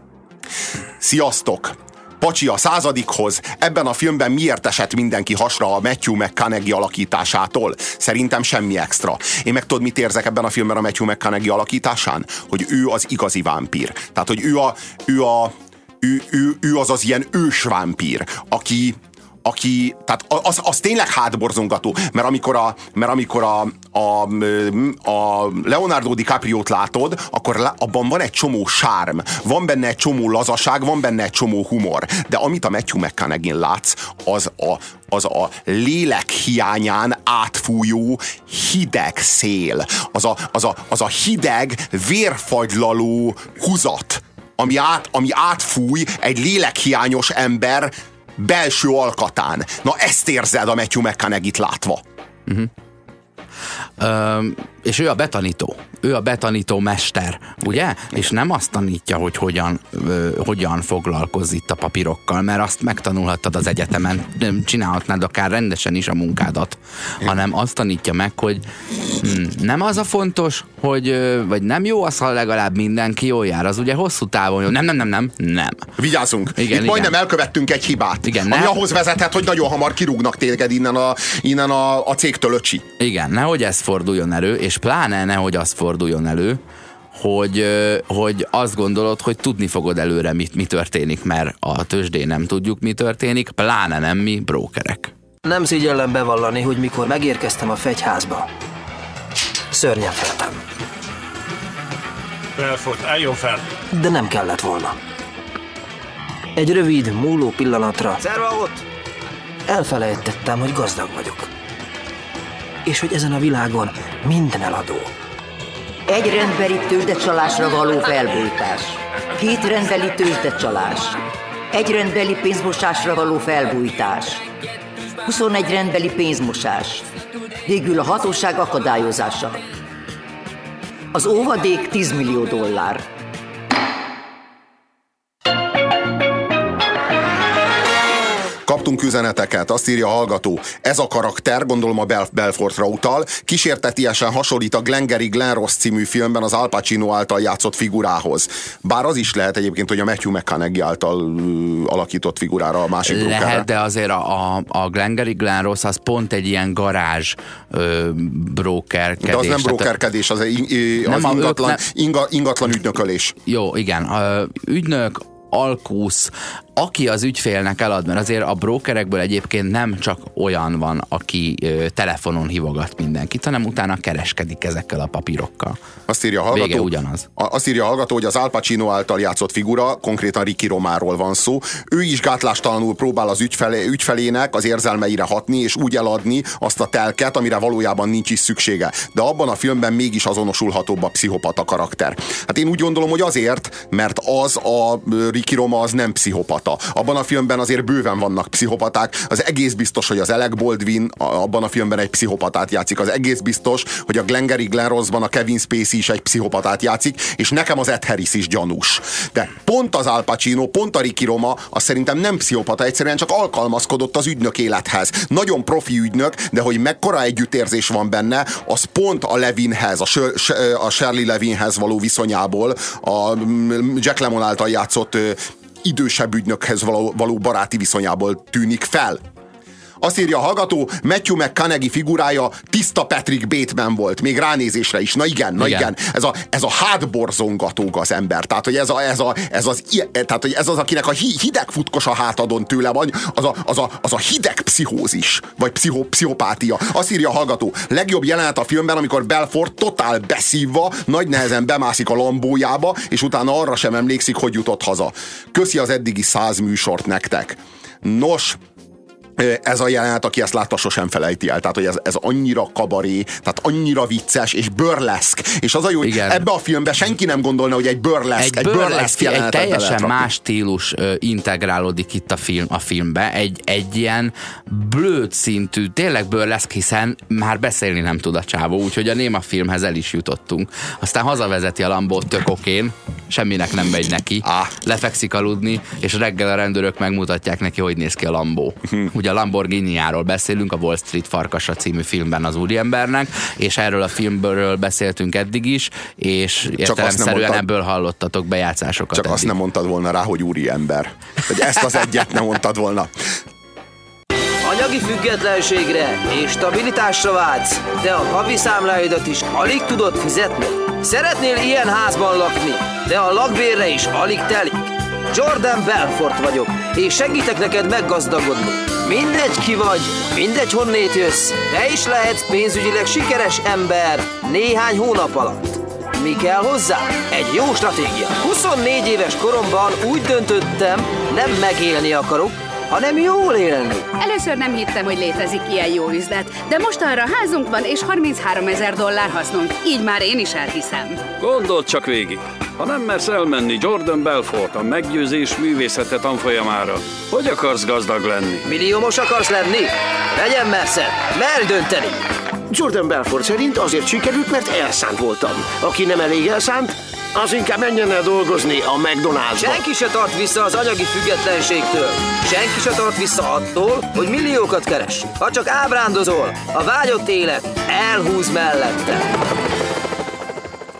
Sziasztok! Pacsi a századikhoz. Ebben a filmben miért esett mindenki hasra a Matthew McConaughey alakításától? Szerintem semmi extra. Én meg tudod, mit érzek ebben a filmben a Matthew McConaughey alakításán? Hogy ő az igazi vámpír. Tehát, hogy ő a, ő a ő, ő, ő az az ilyen ős vámpír, aki, aki, tehát az, az tényleg hátborzongató, mert amikor a, mert amikor a, a, a Leonardo DiCaprio-t látod, akkor lá- abban van egy csomó sárm, van benne egy csomó lazaság, van benne egy csomó humor, de amit a Matthew mcconaughey látsz, az a, az a lélek hiányán átfújó hideg szél, az a, az a, az a hideg, vérfagylaló húzat, ami, át, ami átfúj egy lélekhiányos ember belső alkatán. Na ezt érzed a Matthew McConaughey-t látva. Ö, és ő a betanító. Ő a betanító mester, ugye? És nem azt tanítja, hogy hogyan, ö, hogyan foglalkozz itt a papírokkal, mert azt megtanulhattad az egyetemen, nem csinálhatnád akár rendesen is a munkádat, hanem azt tanítja meg, hogy hm, nem az a fontos, hogy, vagy nem jó az, ha legalább mindenki jól jár, az ugye hosszú távon jó. Nem, nem, nem, nem, nem. Vigyázzunk. Igen, Itt igen. majdnem elkövettünk egy hibát. Igen, ami ne- ahhoz vezethet, hogy nagyon hamar kirúgnak téged innen a, innen a, a cégtől öcsi. Igen, nehogy ez forduljon elő, és pláne nehogy az forduljon elő, hogy, hogy azt gondolod, hogy tudni fogod előre, mit, mi történik, mert a tőzsdén nem tudjuk, mi történik, pláne nem mi, brókerek. Nem szígyellem bevallani, hogy mikor megérkeztem a fegyházba, szörnyen féltem. Belfort, álljon fel! De nem kellett volna. Egy rövid, múló pillanatra Szerva ott! elfelejtettem, hogy gazdag vagyok. És hogy ezen a világon minden eladó. Egy rendbeli tőzsdecsalásra való felbújtás. Két rendbeli tőzsdecsalás. Egy rendbeli pénzmosásra való felbújtás. 21 rendbeli pénzmosás. Végül a hatóság akadályozása. Az óvadék 10 millió dollár. Kaptunk üzeneteket, azt írja a hallgató. Ez a karakter, gondolom a Bel- Belfortra utal, kísértetiesen hasonlít a Glengarry Glen Ross című filmben az Al Pacino által játszott figurához. Bár az is lehet egyébként, hogy a Matthew McConaughey által alakított figurára a másik Lehet, brokerre. de azért a, a, a Glengarry Glen Ross az pont egy ilyen garázs ö, brokerkedés. De az nem brokerkedés, az, egy- az Nem, a- ők ingatlan, nem- inga, ingatlan ügynökölés. Jó, igen. A ügynök, alkusz, aki az ügyfélnek elad, mert azért a brokerekből egyébként nem csak olyan van, aki ö, telefonon hívogat mindenkit, hanem utána kereskedik ezekkel a papírokkal. Azt írja a hallgató, Vége ugyanaz. Azt írja a hallgató, hogy az Al Pacino által játszott figura, konkrétan Ricky Romáról van szó. Ő is gátlástalanul próbál az ügyfelé, ügyfelének az érzelmeire hatni, és úgy eladni azt a telket, amire valójában nincs is szüksége. De abban a filmben mégis azonosulhatóbb a pszichopata karakter. Hát én úgy gondolom, hogy azért, mert az a Ricky Roma az nem pszichopata. Pszichopata. Abban a filmben azért bőven vannak pszichopaták. Az egész biztos, hogy az Alec Baldwin abban a filmben egy pszichopatát játszik. Az egész biztos, hogy a Glengarry Glen Rossban a Kevin Spacey is egy pszichopatát játszik, és nekem az Ed Harris is gyanús. De pont az Al Pacino, pont a Ricky Roma, az szerintem nem pszichopata, egyszerűen csak alkalmazkodott az ügynök élethez. Nagyon profi ügynök, de hogy mekkora együttérzés van benne, az pont a Levinhez, a, a Shirley Levinhez való viszonyából, a mm, Jack Lemmon által játszott idősebb ügynökhez való, való baráti viszonyából tűnik fel. Azt írja a hallgató, Matthew McConaughey figurája tiszta Patrick Bateman volt, még ránézésre is. Na igen, na igen. Igen. Ez, a, ez a hátborzongatóg az ember. Tehát, hogy ez, a, ez, a, ez, az, tehát, hogy ez az, akinek a hi- hideg futkos a hátadon tőle van, az a, az a, az a hideg pszichózis, vagy pszicho, pszichopátia. Azt írja a hallgató, legjobb jelenet a filmben, amikor Belfort totál beszívva, nagy nehezen bemászik a lambójába, és utána arra sem emlékszik, hogy jutott haza. Köszi az eddigi száz műsort nektek. Nos, ez a jelenet, aki ezt látta, sosem felejti el. Tehát, hogy ez, ez annyira kabaré, tehát annyira vicces, és burleszk. És az a jó, hogy Igen. ebbe a filmbe senki nem gondolna, hogy egy burleszk, egy, egy burleszk egy be lehet teljesen más stílus ö, integrálódik itt a, film, a filmbe. Egy, egy ilyen blőd szintű, tényleg burleszk, hiszen már beszélni nem tud a csávó, úgyhogy a néma filmhez el is jutottunk. Aztán hazavezeti a Lambót tök okén, semminek nem megy neki, lefekszik aludni, és reggel a rendőrök megmutatják neki, hogy néz ki a Lambó. Ugye a Lamborghini-járól beszélünk, a Wall Street Farkasa című filmben az úriembernek, és erről a filmből beszéltünk eddig is, és értelemszerűen mondtad- ebből hallottatok bejátszásokat Csak eddig. azt nem mondtad volna rá, hogy úri ember. Hogy ezt az egyet nem mondtad volna. Anyagi függetlenségre és stabilitásra vágysz, de a havi számláidat is alig tudod fizetni? Szeretnél ilyen házban lakni, de a lakbérre is alig telik? Jordan Belfort vagyok, és segítek neked meggazdagodni. Mindegy ki vagy, mindegy honnét jössz, te is lehetsz pénzügyileg sikeres ember néhány hónap alatt. Mi kell hozzá? Egy jó stratégia. 24 éves koromban úgy döntöttem, nem megélni akarok, hanem jól élni. Először nem hittem, hogy létezik ilyen jó üzlet, de most arra házunk van és 33 ezer dollár hasznunk, így már én is elhiszem. Gondold csak végig. Ha nem mersz elmenni Jordan Belfort a meggyőzés művészete tanfolyamára, hogy akarsz gazdag lenni? Milliómos akarsz lenni? Legyen merszed, merj dönteni! Jordan Belfort szerint azért sikerült, mert elszánt voltam. Aki nem elég elszánt, az inkább menjen el dolgozni a McDonald'sba. Senki se tart vissza az anyagi függetlenségtől. Senki se tart vissza attól, hogy milliókat keres. Ha csak ábrándozol, a vágyott élet elhúz mellette.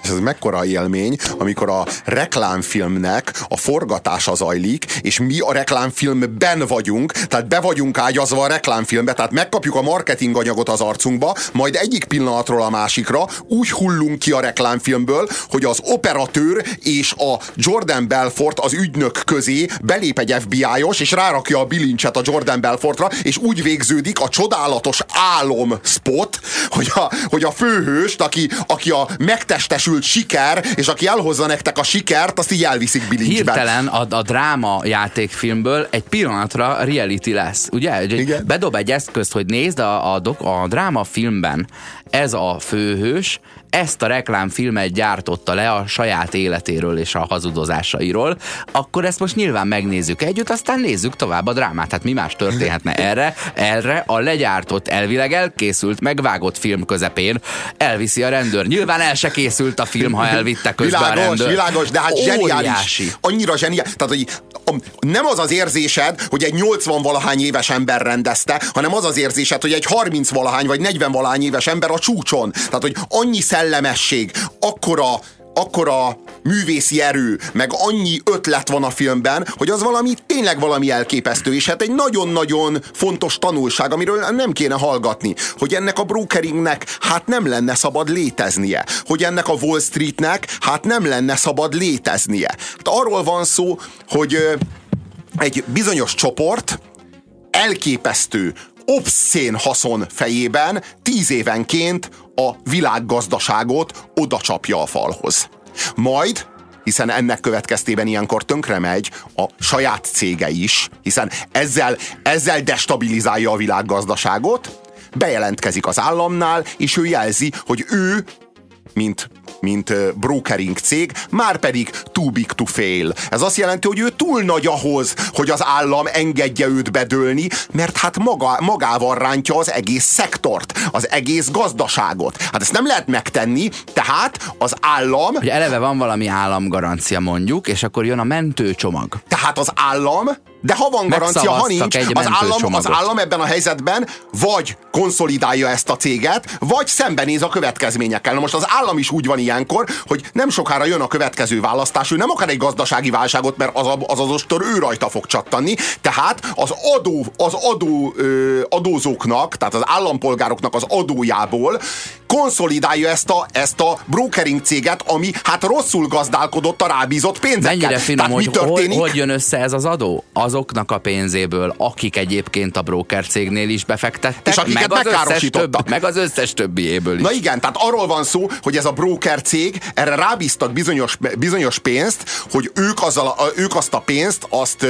És ez mekkora élmény, amikor a reklámfilmnek a forgatása zajlik, és mi a reklámfilmben vagyunk, tehát be vagyunk ágyazva a reklámfilmbe, tehát megkapjuk a marketing anyagot az arcunkba, majd egyik pillanatról a másikra úgy hullunk ki a reklámfilmből, hogy az operatőr és a Jordan Belfort az ügynök közé belép egy FBI-os, és rárakja a bilincset a Jordan Belfortra, és úgy végződik a csodálatos álom spot, hogy a, hogy a főhőst, aki, aki a megtestesült siker, és aki elhozza nektek a sikert, azt így elviszik bilincsbe. Hirtelen a, a dráma játékfilmből egy pillanatra reality lesz, ugye? Igen. Bedob egy eszközt, hogy nézd a, a, dok, a dráma filmben ez a főhős, ezt a reklámfilmet gyártotta le a saját életéről és a hazudozásairól, akkor ezt most nyilván megnézzük együtt, aztán nézzük tovább a drámát. Hát mi más történhetne erre? Erre a legyártott, elvileg elkészült, megvágott film közepén elviszi a rendőr. Nyilván el se készült a film, ha elvitte közben a világos, rendőr. világos, de hát zseniális. Óriási. Annyira zseniális. Tehát, hogy a- nem az az érzésed, hogy egy 80-valahány éves ember rendezte, hanem az az érzésed, hogy egy 30-valahány vagy 40-valahány éves ember a csúcson. Tehát, hogy annyi szellemesség, akkora akkora művészi erő, meg annyi ötlet van a filmben, hogy az valami, tényleg valami elképesztő, és hát egy nagyon-nagyon fontos tanulság, amiről nem kéne hallgatni, hogy ennek a brokeringnek hát nem lenne szabad léteznie, hogy ennek a Wall Streetnek hát nem lenne szabad léteznie. Hát arról van szó, hogy egy bizonyos csoport elképesztő, obszén haszon fejében tíz évenként a világgazdaságot odacsapja a falhoz. Majd hiszen ennek következtében ilyenkor tönkre megy a saját cége is, hiszen ezzel, ezzel destabilizálja a világgazdaságot, bejelentkezik az államnál, és ő jelzi, hogy ő mint mint brokering cég, már pedig too big to fail. Ez azt jelenti, hogy ő túl nagy ahhoz, hogy az állam engedje őt bedőlni, mert hát maga, magával rántja az egész szektort, az egész gazdaságot. Hát ezt nem lehet megtenni, tehát az állam... Hogy eleve van valami államgarancia mondjuk, és akkor jön a mentőcsomag. Tehát az állam de ha van garancia, ha nincs, az állam, az állam ebben a helyzetben vagy konszolidálja ezt a céget, vagy szembenéz a következményekkel. Na most az állam is úgy van ilyenkor, hogy nem sokára jön a következő választás, ő nem akar egy gazdasági válságot, mert az a- az, az ostor ő rajta fog csattanni, tehát az adó, az adó, ö, adózóknak, tehát az állampolgároknak az adójából konszolidálja ezt a, ezt a brokering céget, ami hát rosszul gazdálkodott a rábízott pénzekkel. Mennyire finom, Tehát mi hogy hogy, történik? hogy jön össze ez az adó? Azoknak a pénzéből, akik egyébként a broker cégnél is befektettek, És akiket meg az, összes több, meg az összes többiéből is. Na igen, tehát arról van szó, hogy ez a broker cég erre rábíztak bizonyos, bizonyos pénzt, hogy ők, azzal, ők azt a pénzt, azt,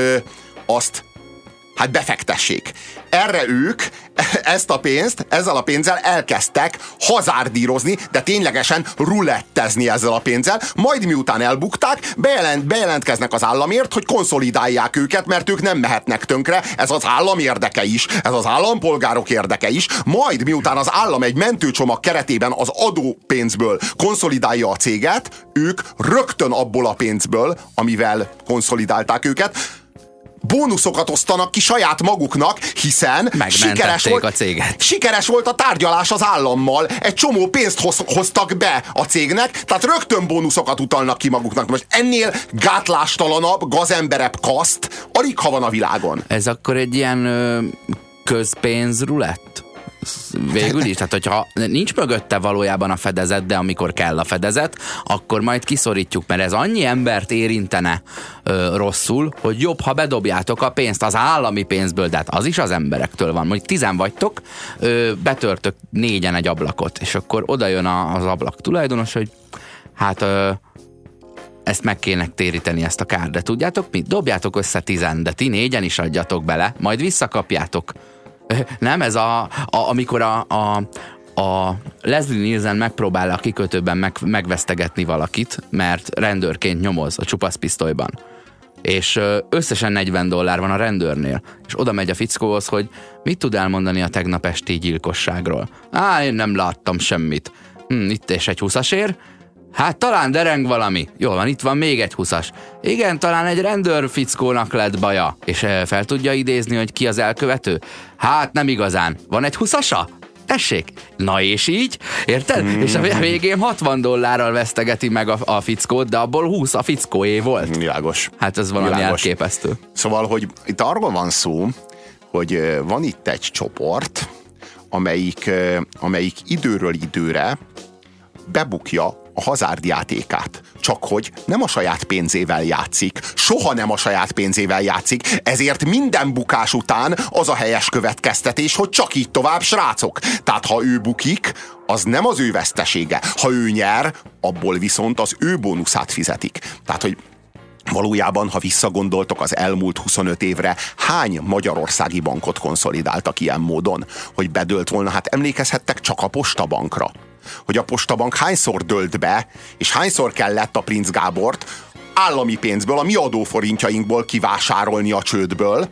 azt hát befektessék. Erre ők ezt a pénzt, ezzel a pénzzel elkezdtek hazárdírozni, de ténylegesen rulettezni ezzel a pénzzel, majd miután elbukták, bejelent, bejelentkeznek az államért, hogy konszolidálják őket, mert ők nem mehetnek tönkre, ez az állam érdeke is, ez az állampolgárok érdeke is, majd miután az állam egy mentőcsomag keretében az adópénzből konszolidálja a céget, ők rögtön abból a pénzből, amivel konszolidálták őket, bónuszokat osztanak ki saját maguknak, hiszen sikeres volt, a céget. sikeres volt a tárgyalás az állammal, egy csomó pénzt hoz, hoztak be a cégnek, tehát rögtön bónuszokat utalnak ki maguknak. Most ennél gátlástalanabb, gazemberebb kaszt alig ha van a világon. Ez akkor egy ilyen ö, közpénz rulett? Végül is, tehát hogyha nincs mögötte valójában a fedezet, de amikor kell a fedezet, akkor majd kiszorítjuk, mert ez annyi embert érintene ö, rosszul, hogy jobb, ha bedobjátok a pénzt az állami pénzből, de hát az is az emberektől van. Mondjuk tizen vagytok, ö, betörtök négyen egy ablakot, és akkor oda jön a, az ablak tulajdonos, hogy hát ö, ezt meg kéne téríteni ezt a kár, de tudjátok mit? Dobjátok össze tizen, de ti négyen is adjatok bele, majd visszakapjátok. Nem, ez a, a amikor a, a, a Leslie Nielsen megpróbál a kikötőben meg, megvesztegetni valakit, mert rendőrként nyomoz a csupaszpisztolyban. És összesen 40 dollár van a rendőrnél. És oda megy a fickóhoz, hogy mit tud elmondani a tegnap esti gyilkosságról. Á, én nem láttam semmit. Hm, itt és egy húszasér? Hát talán dereng valami. Jól van, itt van még egy huszas. Igen, talán egy rendőr fickónak lett baja. És eh, fel tudja idézni, hogy ki az elkövető? Hát nem igazán. Van egy huszasa? Tessék. Na és így? Érted? Mm. És a végén 60 dollárral vesztegeti meg a, a fickót, de abból 20 a fickóé volt. Világos. Hát ez valami Világos. elképesztő. Szóval, hogy itt arról van szó, hogy ö, van itt egy csoport, amelyik, ö, amelyik időről időre bebukja a hazárdjátékát. Csak hogy nem a saját pénzével játszik, soha nem a saját pénzével játszik, ezért minden bukás után az a helyes következtetés, hogy csak így tovább, srácok. Tehát ha ő bukik, az nem az ő vesztesége. Ha ő nyer, abból viszont az ő bónuszát fizetik. Tehát, hogy Valójában, ha visszagondoltok az elmúlt 25 évre, hány magyarországi bankot konszolidáltak ilyen módon, hogy bedölt volna? Hát emlékezhettek csak a postabankra. Hogy a postabank hányszor dölt be, és hányszor kellett a Prince Gábort állami pénzből, a mi adóforintjainkból kivásárolni a csődből,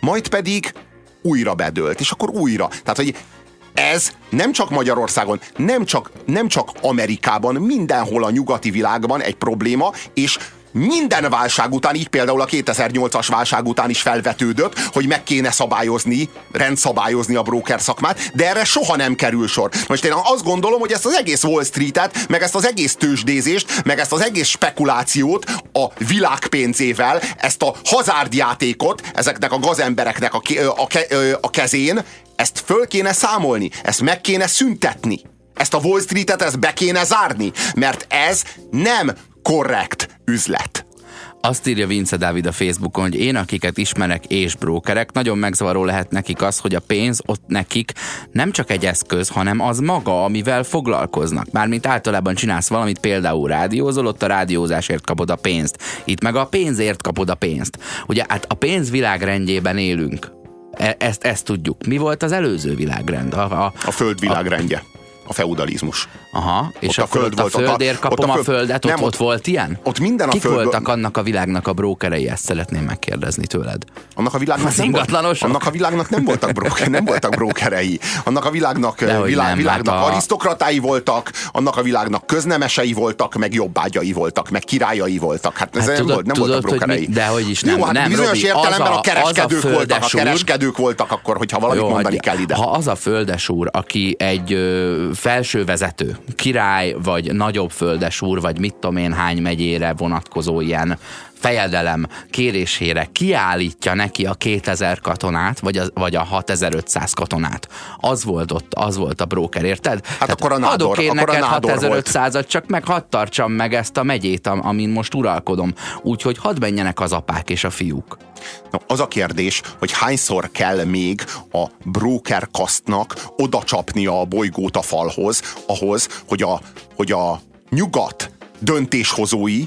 majd pedig újra bedölt, és akkor újra. Tehát, hogy ez nem csak Magyarországon, nem csak, nem csak Amerikában, mindenhol a nyugati világban egy probléma, és minden válság után, így például a 2008-as válság után is felvetődött, hogy meg kéne szabályozni, rendszabályozni a broker szakmát, de erre soha nem kerül sor. Most én azt gondolom, hogy ezt az egész Wall Street-et, meg ezt az egész tőzsdézést, meg ezt az egész spekulációt a világ pénzével, ezt a hazárdjátékot ezeknek a gazembereknek a, ke- a, ke- a kezén, ezt föl kéne számolni, ezt meg kéne szüntetni. Ezt a Wall Street-et, ezt be kéne zárni, mert ez nem korrekt üzlet. Azt írja Vince Dávid a Facebookon, hogy én, akiket ismerek és brókerek, nagyon megzavaró lehet nekik az, hogy a pénz ott nekik nem csak egy eszköz, hanem az maga, amivel foglalkoznak. Mármint általában csinálsz valamit, például rádiózol, ott a rádiózásért kapod a pénzt. Itt meg a pénzért kapod a pénzt. Ugye hát a pénz világrendjében élünk. E- ezt, ezt tudjuk. Mi volt az előző világrend? A, a, A föld világrendje. A feudalizmus. Aha, és Ott a föld a volt, a- földért kapom a a, föld- földet, ott, nem, ott, ott- volt ilyen? ott minden a Kik földből- voltak annak a világnak a brókerei, ezt szeretném megkérdezni tőled. Annak a világnak Az nem volt, annak a világnak nem voltak, broker, nem voltak brókerei. Annak a világnak, Dehogy világ, nem, világnak hát a- arisztokratái voltak, annak a világnak köznemesei voltak, meg jobbágyai voltak, meg királyai voltak. Hát, ez Hát nem, tudod- volt, nem tudod, voltak hogy brókerei. mi- dehogy is nem. Jó, hát Nem, bizonyos Robi, értelemben a- a kereskedők a voltak, a kereskedők voltak, akkor, hogyha valamit mondani kell ide. Ha az a földesúr, aki egy felső vezető, király, vagy nagyobb földesúr, vagy mit tudom én hány megyére vonatkozó ilyen fejedelem kérésére kiállítja neki a 2000 katonát, vagy a, vagy a 6500 katonát. Az volt ott, az volt a broker, érted? Hát akkor a nádor- adok én neked nádor volt. 6500-at, csak meg hadd tartsam meg ezt a megyét, am- amin most uralkodom. Úgyhogy hadd menjenek az apák és a fiúk. Na, az a kérdés, hogy hányszor kell még a broker kasztnak oda csapnia a bolygót a falhoz, ahhoz, hogy a, hogy a nyugat döntéshozói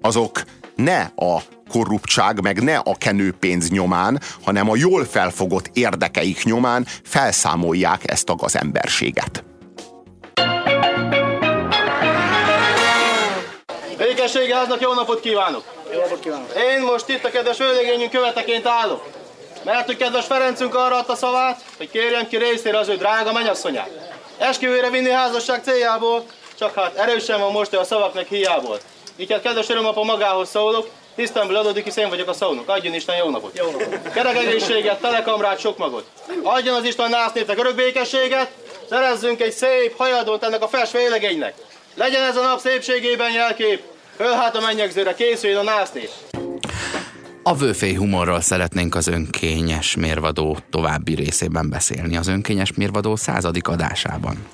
azok ne a korruptság, meg ne a kenőpénz nyomán, hanem a jól felfogott érdekeik nyomán felszámolják ezt a gazemberséget. Békessége háznak jó napot kívánok! Jó napot kívánok! Én most itt a kedves vőlegényünk követeként állok. Mert hogy kedves Ferencünk arra adta szavát, hogy kérjem ki részére az ő drága mennyasszonyát. Esküvőre vinni házasság céljából, csak hát erősen van most ő a szavaknak hiából. Így hát kedves örömapa magához szólok, tisztemből adódik, hisz én vagyok a szónok. Adjon Isten jó napot! Jó napot! Kerek egészséget, telekamrát, sok magot! Adjon az Isten násznépnek örök békességet, szerezzünk egy szép hajadót ennek a fes vélegénynek. Legyen ez a nap szépségében jelkép, föl hát a mennyegzőre készüljön a násznép. A vőfély humorról szeretnénk az önkényes mérvadó további részében beszélni. Az önkényes mérvadó századik adásában.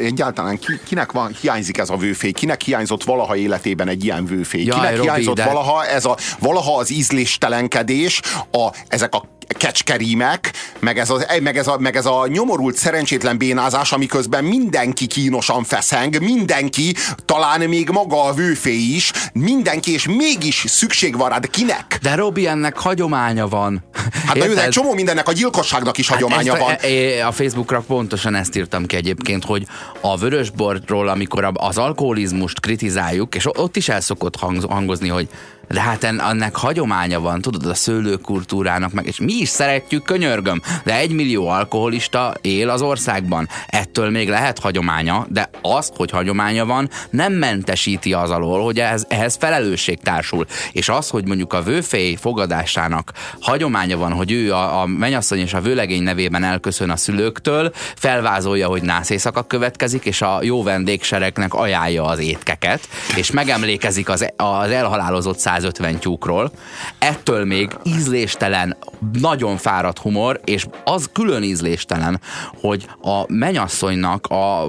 Egyáltalán ki, kinek van, hiányzik ez a vőfély? Kinek hiányzott valaha életében egy ilyen vőfély? Jaj, kinek Robi, hiányzott de- valaha, ez a, valaha az ízléstelenkedés, a, ezek a kecskerímek, meg ez, a, meg, ez a, meg ez a nyomorult szerencsétlen bénázás, amiközben mindenki kínosan feszeng, mindenki, talán még maga a vőfély is, mindenki, és mégis szükség van rá, de kinek? De Robi, ennek hagyománya van. Hát na jó, de egy csomó mindennek a gyilkosságnak is hagyománya ezt, van. e- e- A Facebookra pontosan ezt írtam ki egyébként, hogy a vörösborról, amikor az alkoholizmust kritizáljuk, és ott is el szokott hang- hangozni, hogy de hát en- ennek hagyománya van, tudod, a szőlőkultúrának meg, és mi is szeretjük, könyörgöm, de egy millió alkoholista él az országban. Ettől még lehet hagyománya, de azt, hogy hagyománya van, nem mentesíti az alól, hogy ehhez, ehhez felelősség társul. És az, hogy mondjuk a vőfély fogadásának hagyománya van, hogy ő a, a menyasszony és a vőlegény nevében elköszön a szülőktől, felvázolja, hogy nász éjszaka következik, és a jó vendégseregnek ajánlja az étkeket, és megemlékezik az, az elhalálozott 150 tyúkról. Ettől még ízléstelen, nagyon fáradt humor, és az külön ízléstelen, hogy a menyasszonynak a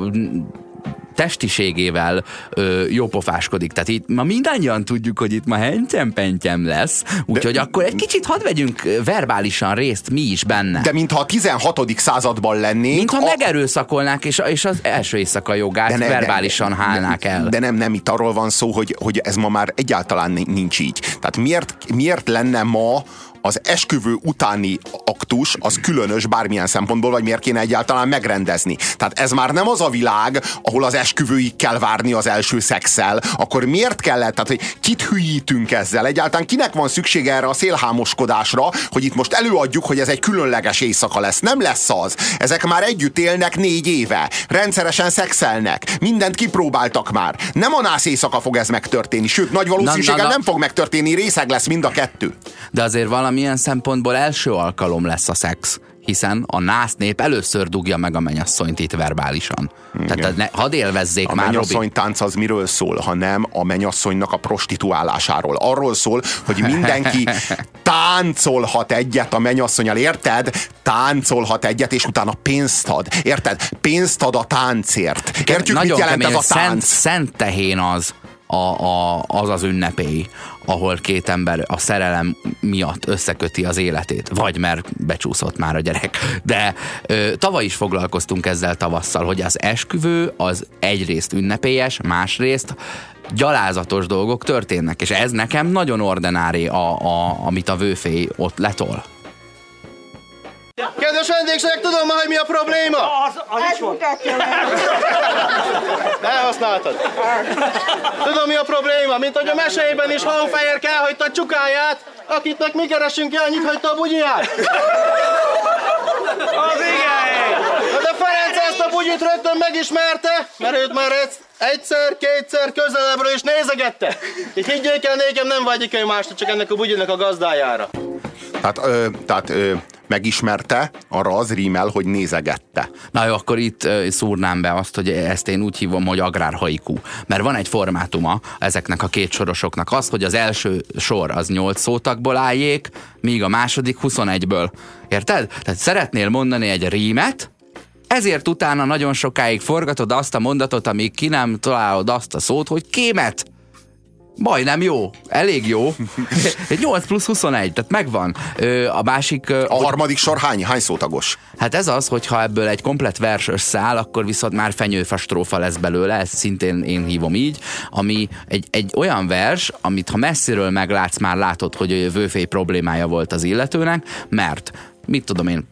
testiségével ö, jópofáskodik. Tehát itt ma mindannyian tudjuk, hogy itt ma hentyem-pentyem lesz, úgyhogy akkor egy kicsit hadd vegyünk verbálisan részt mi is benne. De mintha a 16. században lennénk. Mintha a- megerőszakolnák, és, és az első éjszaka jogát ne- verbálisan hálnák de, el. De nem, nem itt arról van szó, hogy, hogy ez ma már egyáltalán ni- nincs így. Tehát miért, miért lenne ma az esküvő utáni aktus az különös bármilyen szempontból, vagy miért kéne egyáltalán megrendezni. Tehát ez már nem az a világ, ahol az esküvőig kell várni az első szexel. Akkor miért kellett, tehát hogy kit hülyítünk ezzel? Egyáltalán kinek van szüksége erre a szélhámoskodásra, hogy itt most előadjuk, hogy ez egy különleges éjszaka lesz. Nem lesz az. Ezek már együtt élnek négy éve. Rendszeresen szexelnek. Mindent kipróbáltak már. Nem a nász éjszaka fog ez megtörténni. Sőt, nagy valószínűséggel Na, na, na. nem fog megtörténni. Részeg lesz mind a kettő. De azért valamilyen szempontból első alkalom lesz a szex, hiszen a nász nép először dugja meg a mennyasszonyt itt verbálisan. Tehát ne, hadd élvezzék A már, mennyasszony tánc az miről szól, ha nem a mennyasszonynak a prostituálásáról. Arról szól, hogy mindenki (laughs) táncolhat egyet a mennyasszonyal, érted? Táncolhat egyet, és utána pénzt ad. Érted? Pénzt ad a táncért. Értjük, Nagyon mit jelent kemény, ez a Szent, tánc? szent tehén az, a, a, az az ünnepély, ahol két ember a szerelem miatt összeköti az életét, vagy mert becsúszott már a gyerek. De ö, tavaly is foglalkoztunk ezzel tavasszal, hogy az esküvő az egyrészt ünnepélyes, másrészt gyalázatos dolgok történnek, és ez nekem nagyon ordinári, a, a, amit a vőfély ott letol. Kedves vendégségek, tudom már, hogy mi a probléma? Az, az is volt. Elhasználtad. Tudom, mi a probléma, mint hogy a mesélyben is Honfehér elhagyta a csukáját, akitnek mi keresünk, annyit hagyta a bugyját. Az igen! Na de Ferenc ezt a bugyit rögtön megismerte, mert őt már egyszer, kétszer közelebbről is nézegette. Így higgyék el, nékem nem vágyik ő másra, csak ennek a bugyinak a gazdájára. Tehát, ö, tehát ö, megismerte, arra az rímel, hogy nézegette. Na jó, akkor itt szúrnám be azt, hogy ezt én úgy hívom, hogy agrárhaiku. Mert van egy formátuma ezeknek a két sorosoknak. Az, hogy az első sor az 8 szótakból álljék, míg a második 21-ből. Érted? Tehát szeretnél mondani egy rímet, ezért utána nagyon sokáig forgatod azt a mondatot, amíg ki nem találod azt a szót, hogy kémet. Majdnem jó, elég jó. (laughs) 8 plusz 21, tehát megvan. A másik... A harmadik sor hány, hány szótagos? Hát ez az, hogyha ebből egy komplet vers összeáll, akkor viszont már fenyőfa strófa lesz belőle, ezt szintén én hívom így, ami egy, egy olyan vers, amit ha messziről meglátsz, már látod, hogy a jövőfély problémája volt az illetőnek, mert mit tudom én,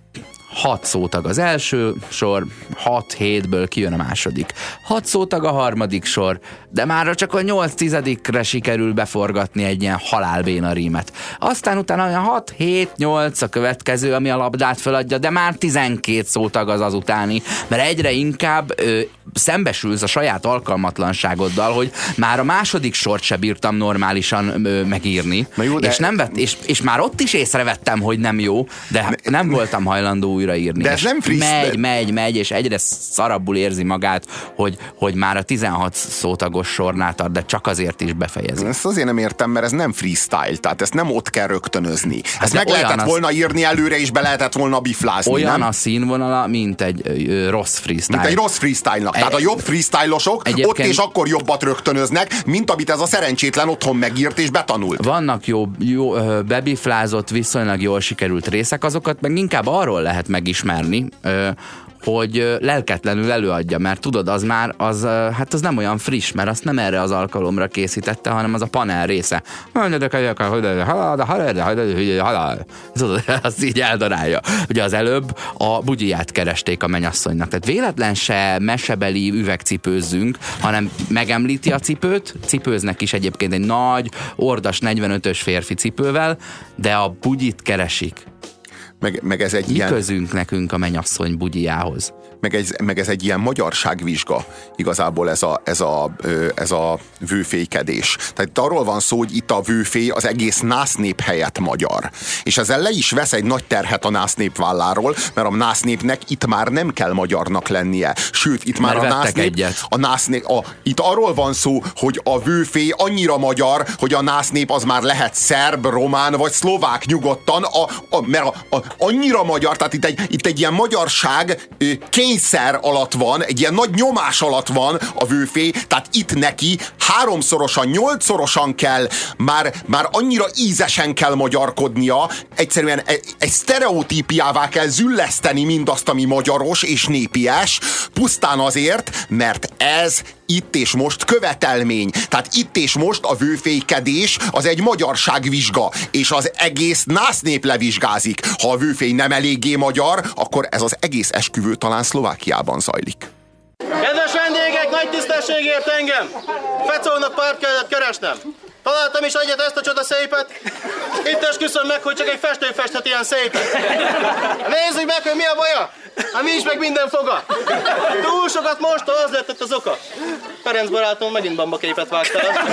hat szótag az első sor, hat hétből kijön a második. Hat szótag a harmadik sor, de már csak a nyolc tizedikre sikerül beforgatni egy ilyen halálbéna rímet. Aztán utána olyan 6, 7, 8 a következő, ami a labdát feladja, de már 12 szótag az az utáni, mert egyre inkább ö, szembesülsz a saját alkalmatlanságoddal, hogy már a második sort se bírtam normálisan ö, megírni, Na jó, de- és, nem vett, és, és már ott is észrevettem, hogy nem jó, de nem voltam hajlandó újraírni. De ez nem friss, Megy, de- megy, megy, és egyre szarabbul érzi magát, hogy, hogy már a 16 szótagos sornál tart, de csak azért is befejezi. Ezt azért nem értem, mert ez nem freestyle, tehát ezt nem ott kell rögtönözni. Ezt de meg lehetett az- volna írni előre, és be lehetett volna biflázni, Olyan nem? a színvonala, mint egy ö, rossz freestyle. Mint egy rossz freestyle-nak. Tehát a jobb freestylosok ott és akkor jobbat rögtönöznek, mint amit ez a szerencsétlen otthon megírt és betanult. Vannak jó, jó bebiflázott, viszonylag jól sikerült részek, azokat meg inkább arról lehet megismerni, hogy lelketlenül előadja, mert tudod, az már, az, hát az nem olyan friss, mert azt nem erre az alkalomra készítette, hanem az a panel része. Tudod, azt így eldarálja. Ugye az előbb a bugyiját keresték a menyasszonynak. Tehát véletlen se mesebeli üvegcipőzzünk, hanem megemlíti a cipőt, cipőznek is egyébként egy nagy, ordas 45-ös férfi cipővel, de a bugyit keresik. Meg, meg ez egy Mi ilyen... közünk nekünk a menyasszony bugyiához? Meg, egy, meg ez egy ilyen magyarságvizsga igazából ez a, ez a, ez a vőfékedés. Tehát itt arról van szó, hogy itt a vőfé az egész násznép helyett magyar. És ezzel le is vesz egy nagy terhet a násznép válláról, mert a násznépnek itt már nem kell magyarnak lennie. Sőt, itt már Már a násznép, egyet. a násznép a, itt arról van szó, hogy a vőfé annyira magyar, hogy a násznép az már lehet szerb, román vagy szlovák nyugodtan, a, a, mert a, a, annyira magyar, tehát itt egy, itt egy ilyen magyarság ö, kényszer alatt van, egy ilyen nagy nyomás alatt van a vőfé, tehát itt neki háromszorosan, nyolcszorosan kell, már, már annyira ízesen kell magyarkodnia, egyszerűen egy, egy sztereotípiává kell zülleszteni mindazt, ami magyaros és népies, pusztán azért, mert ez itt és most követelmény. Tehát itt és most a vőfékedés az egy magyarságvizsga, és az egész násznép levizsgázik. Ha a vőfény nem eléggé magyar, akkor ez az egész esküvő talán Szlovákiában zajlik. Kedves vendégek, nagy tisztességért engem! Fecónak párt kellett keresnem. Találtam is egyet ezt a csoda szépet. Itt esküszöm meg, hogy csak egy festő festhet ilyen szépet. Nézzük meg, hogy mi a baja. Hát mi is meg minden foga. Túl sokat most, az lett az oka. Ferenc barátom megint bamba képet vágtál.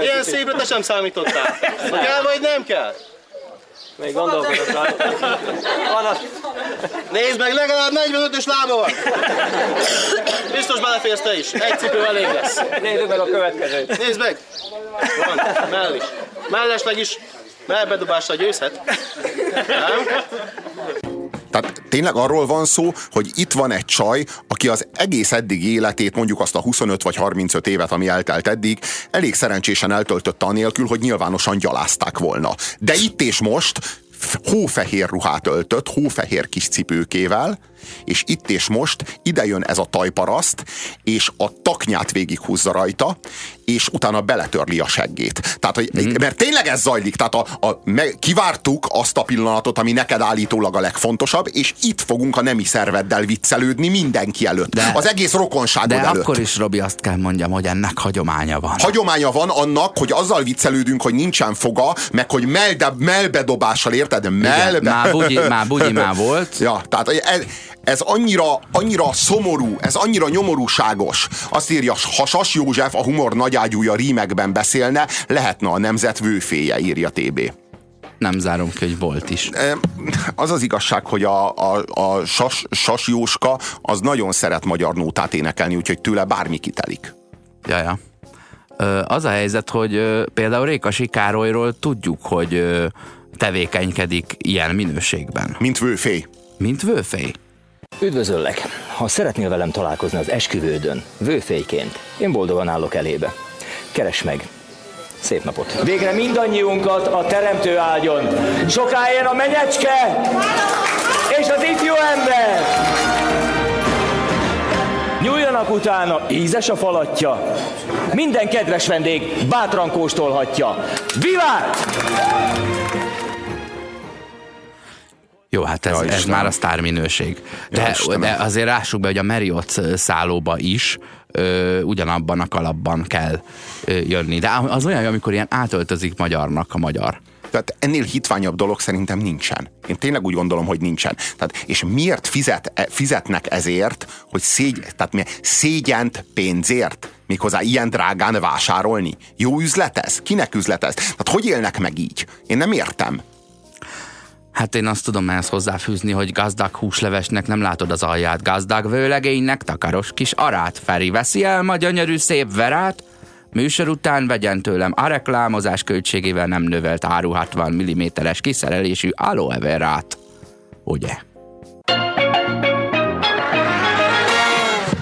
Ilyen szépre te sem számítottál. Kell vagy nem kell? Még gondolkodok. Van az... Nézd meg, legalább 45-ös lába van. Biztos beleférsz te is. Egy cipő elég lesz. Nézzük meg a következőt. Nézd meg! Van, mell is. Mellesleg is mellbedobásra győzhet. Nem? Tehát tényleg arról van szó, hogy itt van egy csaj, aki az egész eddig életét, mondjuk azt a 25 vagy 35 évet, ami eltelt eddig, elég szerencsésen eltöltötte anélkül, hogy nyilvánosan gyalázták volna. De itt és most hófehér ruhát öltött, hófehér kis cipőkével, és itt és most ide jön ez a tajparaszt, és a taknyát végighúzza rajta, és utána beletörli a seggét. Tehát, hogy, mm. Mert tényleg ez zajlik, tehát a, a, me, kivártuk azt a pillanatot, ami neked állítólag a legfontosabb, és itt fogunk a nemi szerveddel viccelődni mindenki előtt. De, az egész rokonságod de előtt. akkor is, Robi, azt kell mondjam, hogy ennek hagyománya van. Hagyománya van annak, hogy azzal viccelődünk, hogy nincsen foga, meg hogy melbe, melbedobással, érted? Melbe. Igen, már bugyi, már bugyi már volt. (laughs) Ja, tehát ez, ez annyira, annyira szomorú, ez annyira nyomorúságos. Azt írja, ha Sas József, a humor nagyágyúja rímekben beszélne, lehetne a nemzet vőféje, írja TB. Nem zárom ki, hogy volt is. Az az igazság, hogy a, a, a Sas, Sas Jóska az nagyon szeret magyar nótát énekelni, úgyhogy tőle bármi kitelik. Jaja. Az a helyzet, hogy például Rékasi Károlyról tudjuk, hogy tevékenykedik ilyen minőségben. Mint vőfély. Mint vőfély. Üdvözöllek! Ha szeretnél velem találkozni az esküvődön, vőfélyként, én boldogan állok elébe. Keres meg! Szép napot! Végre mindannyiunkat a teremtő áldjon! Sokáért a menyecske és az ifjú ember! Nyúljanak utána, ízes a falatja. Minden kedves vendég bátran kóstolhatja. Vivát! Jó, hát ez, ez már a sztárminőség. De, de azért rássuk be, hogy a Marriott szállóba is ö, ugyanabban a kalapban kell ö, jönni. De az olyan, amikor ilyen átöltözik magyarnak a magyar. Tehát ennél hitványabb dolog szerintem nincsen. Én tényleg úgy gondolom, hogy nincsen. Tehát, és miért fizet, e, fizetnek ezért, hogy szégy, tehát mi, szégyent pénzért? Méghozzá ilyen drágán vásárolni? Jó üzlet ez? Kinek üzlet ez? Tehát hogy élnek meg így? Én nem értem. Hát én azt tudom ehhez hozzáfűzni, hogy gazdag húslevesnek nem látod az alját, gazdag vőlegénynek takaros kis arát. Feri veszi el ma gyönyörű szép verát, Műsor után vegyen tőlem a reklámozás költségével nem növelt áru 60 mm-es kiszerelésű aloe verát. Ugye?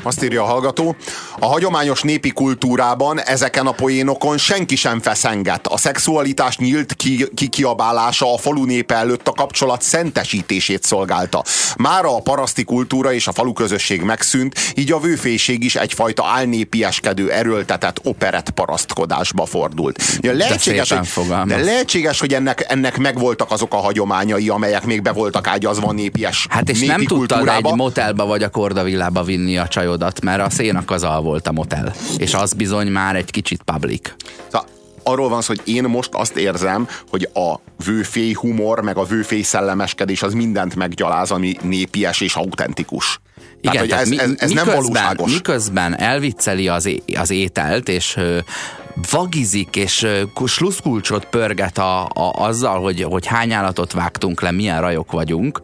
Azt írja a hallgató, a hagyományos népi kultúrában ezeken a poénokon senki sem feszenget. A szexualitás nyílt ki, kikiabálása a falu népe előtt a kapcsolat szentesítését szolgálta. Mára a paraszti kultúra és a falu közösség megszűnt, így a vőfélség is egyfajta álnépieskedő, erőltetett operett parasztkodásba fordult. Ja, lehetséges, de, hogy, de lehetséges, hogy ennek, ennek megvoltak azok a hagyományai, amelyek még be voltak ágyazva népies Hát és népi nem tudtad kultúrába. egy motelba vagy a kordavillába vinni a csajodat, mert a szénakazal volt a motel. És az bizony már egy kicsit public. Szóval arról van szó, hogy én most azt érzem, hogy a vőfély humor, meg a vőfély szellemeskedés az mindent meggyaláz, ami népies és autentikus. Igen, tehát, hogy ez, ez, ez nem miközben, valóságos. Miközben elvicceli az, é, az ételt, és vagizik, és sluszkulcsot pörget a, a, azzal, hogy, hogy hány állatot vágtunk le, milyen rajok vagyunk,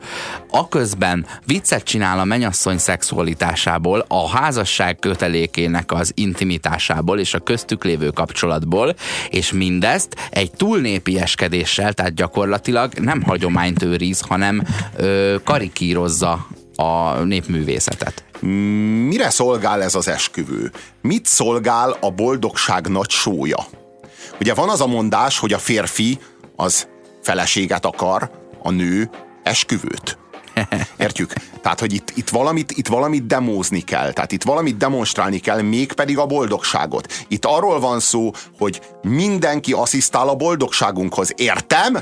aközben viccet csinál a menyasszony szexualitásából, a házasság kötelékének az intimitásából és a köztük lévő kapcsolatból, és mindezt egy túlnépieskedéssel, tehát gyakorlatilag nem hagyományt őriz, hanem ö, karikírozza a népművészetet. Mire szolgál ez az esküvő? Mit szolgál a boldogság nagy sója? Ugye van az a mondás, hogy a férfi az feleséget akar, a nő esküvőt. (laughs) Értjük? Tehát, hogy itt, itt, valamit, itt valamit demózni kell, tehát itt valamit demonstrálni kell, mégpedig a boldogságot. Itt arról van szó, hogy mindenki asszisztál a boldogságunkhoz. Értem?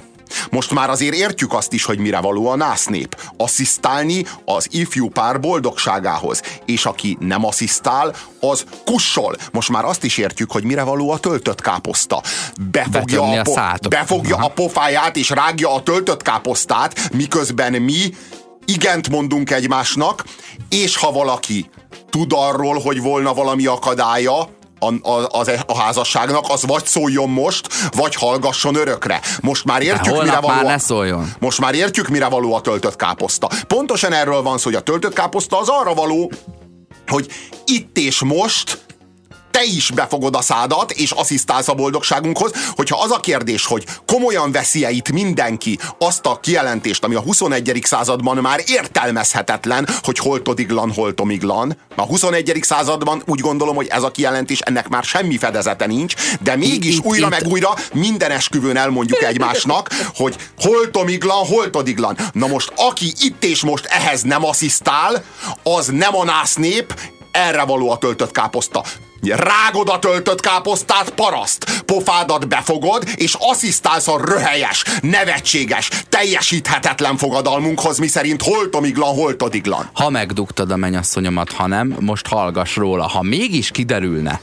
Most már azért értjük azt is, hogy mire való a násznép. Asszisztálni az ifjú pár boldogságához. És aki nem asszisztál, az kussol. Most már azt is értjük, hogy mire való a töltött káposzta. Befogja, Betömni a, a po- szátok. befogja a pofáját és rágja a töltött káposztát, miközben mi igent mondunk egymásnak, és ha valaki tud arról, hogy volna valami akadálya, a, a, az, a házasságnak, az vagy szóljon most, vagy hallgasson örökre. Most már értjük, mire való. már a- ne szóljon. Most már értjük, mire való a töltött káposzta. Pontosan erről van szó, hogy a töltött káposzta az arra való, hogy itt és most te is befogod a szádat, és asszisztálsz a boldogságunkhoz, hogyha az a kérdés, hogy komolyan veszi-e itt mindenki azt a kijelentést, ami a 21. században már értelmezhetetlen, hogy hol todiglan, hol tomiglan. A 21. században úgy gondolom, hogy ez a kijelentés, ennek már semmi fedezete nincs, de mégis itt, újra itt, meg újra minden esküvőn elmondjuk egymásnak, hogy hol tomiglan, hol todiglan. Na most, aki itt és most ehhez nem asszisztál, az nem a nász nép, erre való a töltött káposzta. Rágod a töltött káposztát, paraszt! Pofádat befogod, és asszisztálsz a röhelyes, nevetséges, teljesíthetetlen fogadalmunkhoz, miszerint holtomiglan, holtodiglan. Ha megdugtad a mennyasszonyomat, ha nem, most hallgass róla. Ha mégis kiderülne,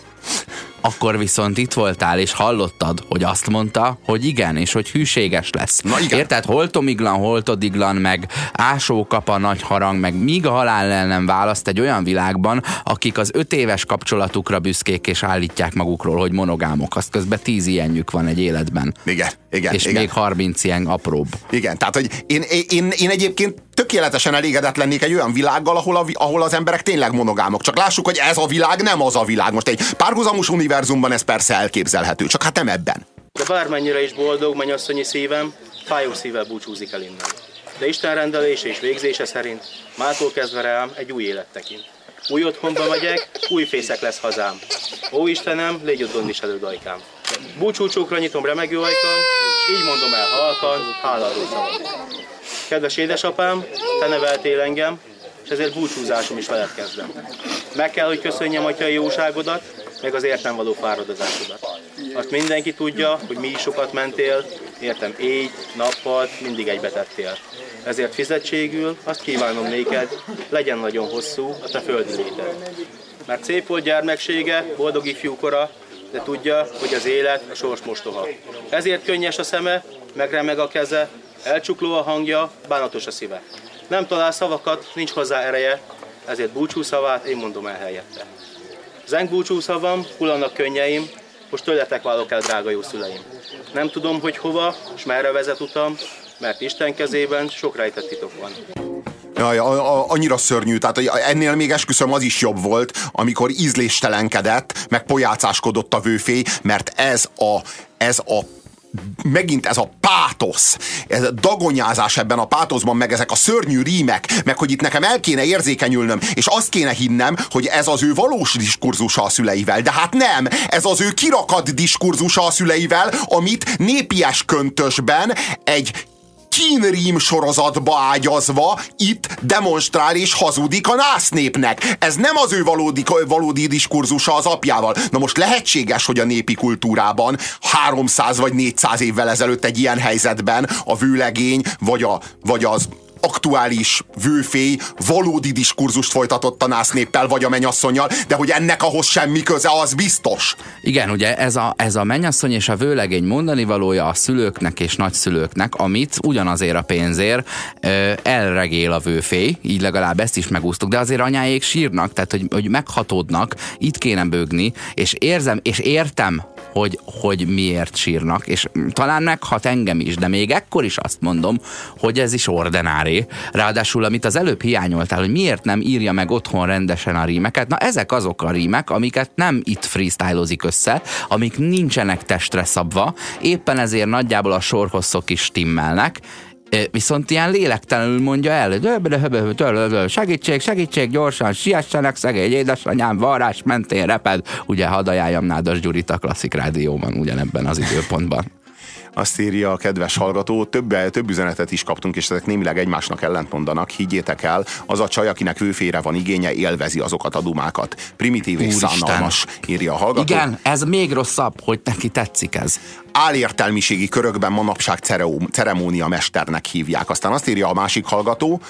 akkor viszont itt voltál, és hallottad, hogy azt mondta, hogy igen, és hogy hűséges lesz. Na igen. Érted? Hol Tomiglan, hol Todiglan, meg ásó kap a nagy harang, meg míg a halál nem választ egy olyan világban, akik az öt éves kapcsolatukra büszkék, és állítják magukról, hogy monogámok. Azt közben tíz ilyenjük van egy életben. Igen, igen. És igen. még harminc ilyen apróbb. Igen, tehát hogy én, én, én egyébként tökéletesen elégedett lennék egy olyan világgal, ahol, a, ahol az emberek tényleg monogámok. Csak lássuk, hogy ez a világ nem az a világ. Most egy párhuzamos univerzumban ez persze elképzelhető, csak hát nem ebben. De bármennyire is boldog mennyasszonyi szívem, fájó szívvel búcsúzik el innen. De Isten rendelése és végzése szerint mától kezdve rám egy új élet tekint. Új otthonba megyek, új fészek lesz hazám. Ó Istenem, légy ott is előd ajkám. Búcsúcsókra nyitom remegő ajkam, így mondom el halkan, háladó szavam. Kedves édesapám, te neveltél engem, és ezért búcsúzásom is veled kezdem. Meg kell, hogy köszönjem atyai jóságodat, meg az értem való fáradozásodat. Azt mindenki tudja, hogy mi is sokat mentél, értem éj, nappal, mindig egybetettél. Ezért fizetségül azt kívánom néked, legyen nagyon hosszú a te földi. Mert szép volt gyermeksége, boldog ifjúkora, de tudja, hogy az élet a sors mostoha. Ezért könnyes a szeme, megremeg a keze, elcsukló a hangja, bánatos a szíve. Nem talál szavakat, nincs hozzá ereje, ezért búcsú szavát én mondom el helyette. Zeng búcsú szavam, hullanak könnyeim, most tőletek válok el, drága jó szüleim. Nem tudom, hogy hova, és merre vezet utam, mert Isten kezében sok rejtett titok van. Jaj, a, a, annyira szörnyű, tehát ennél még esküszöm az is jobb volt, amikor ízléstelenkedett, meg pojácáskodott a vőfély, mert ez a, ez a megint ez a pátosz, ez a dagonyázás ebben a pátoszban, meg ezek a szörnyű rímek, meg hogy itt nekem el kéne érzékenyülnöm, és azt kéne hinnem, hogy ez az ő valós diskurzusa a szüleivel. De hát nem, ez az ő kirakat diskurzusa a szüleivel, amit népies köntösben egy kínrím sorozatba ágyazva itt demonstrál és hazudik a nász népnek. Ez nem az ő valódi, valódi diskurzusa az apjával. Na most lehetséges, hogy a népi kultúrában 300 vagy 400 évvel ezelőtt egy ilyen helyzetben a vőlegény vagy, a, vagy az aktuális vőfély valódi diskurzust folytatott a násznéppel vagy a menyasszonyjal, de hogy ennek ahhoz semmi köze, az biztos. Igen, ugye ez a, ez a menyasszony és a vőlegény mondani valója a szülőknek és nagyszülőknek, amit ugyanazért a pénzért ö, elregél a vőfély, így legalább ezt is megúsztuk, de azért anyáék sírnak, tehát hogy, hogy meghatódnak, itt kéne bőgni, és érzem, és értem, hogy, hogy miért sírnak, és talán meghat engem is, de még ekkor is azt mondom, hogy ez is ordinári. Ráadásul, amit az előbb hiányoltál, hogy miért nem írja meg otthon rendesen a rímeket, na ezek azok a rímek, amiket nem itt freestylozik össze, amik nincsenek testre szabva, éppen ezért nagyjából a sorhosszok is stimmelnek, viszont ilyen lélektelenül mondja el, segítség, segítség, gyorsan, siessenek, szegény édesanyám, varrás mentén reped. Ugye hadd ajánljam Nádas Gyurit a Klasszik Rádióban ugyanebben az időpontban. Azt írja a kedves hallgató, több, több üzenetet is kaptunk, és ezek némileg egymásnak ellentmondanak. Higgyétek el, az a csaj, akinek őfére van igénye, élvezi azokat a dumákat. Primitív és Úristen. szánalmas, írja a hallgató. Igen, ez még rosszabb, hogy neki tetszik ez álértelmiségi körökben manapság ceremónia mesternek hívják. Aztán azt írja a másik hallgató,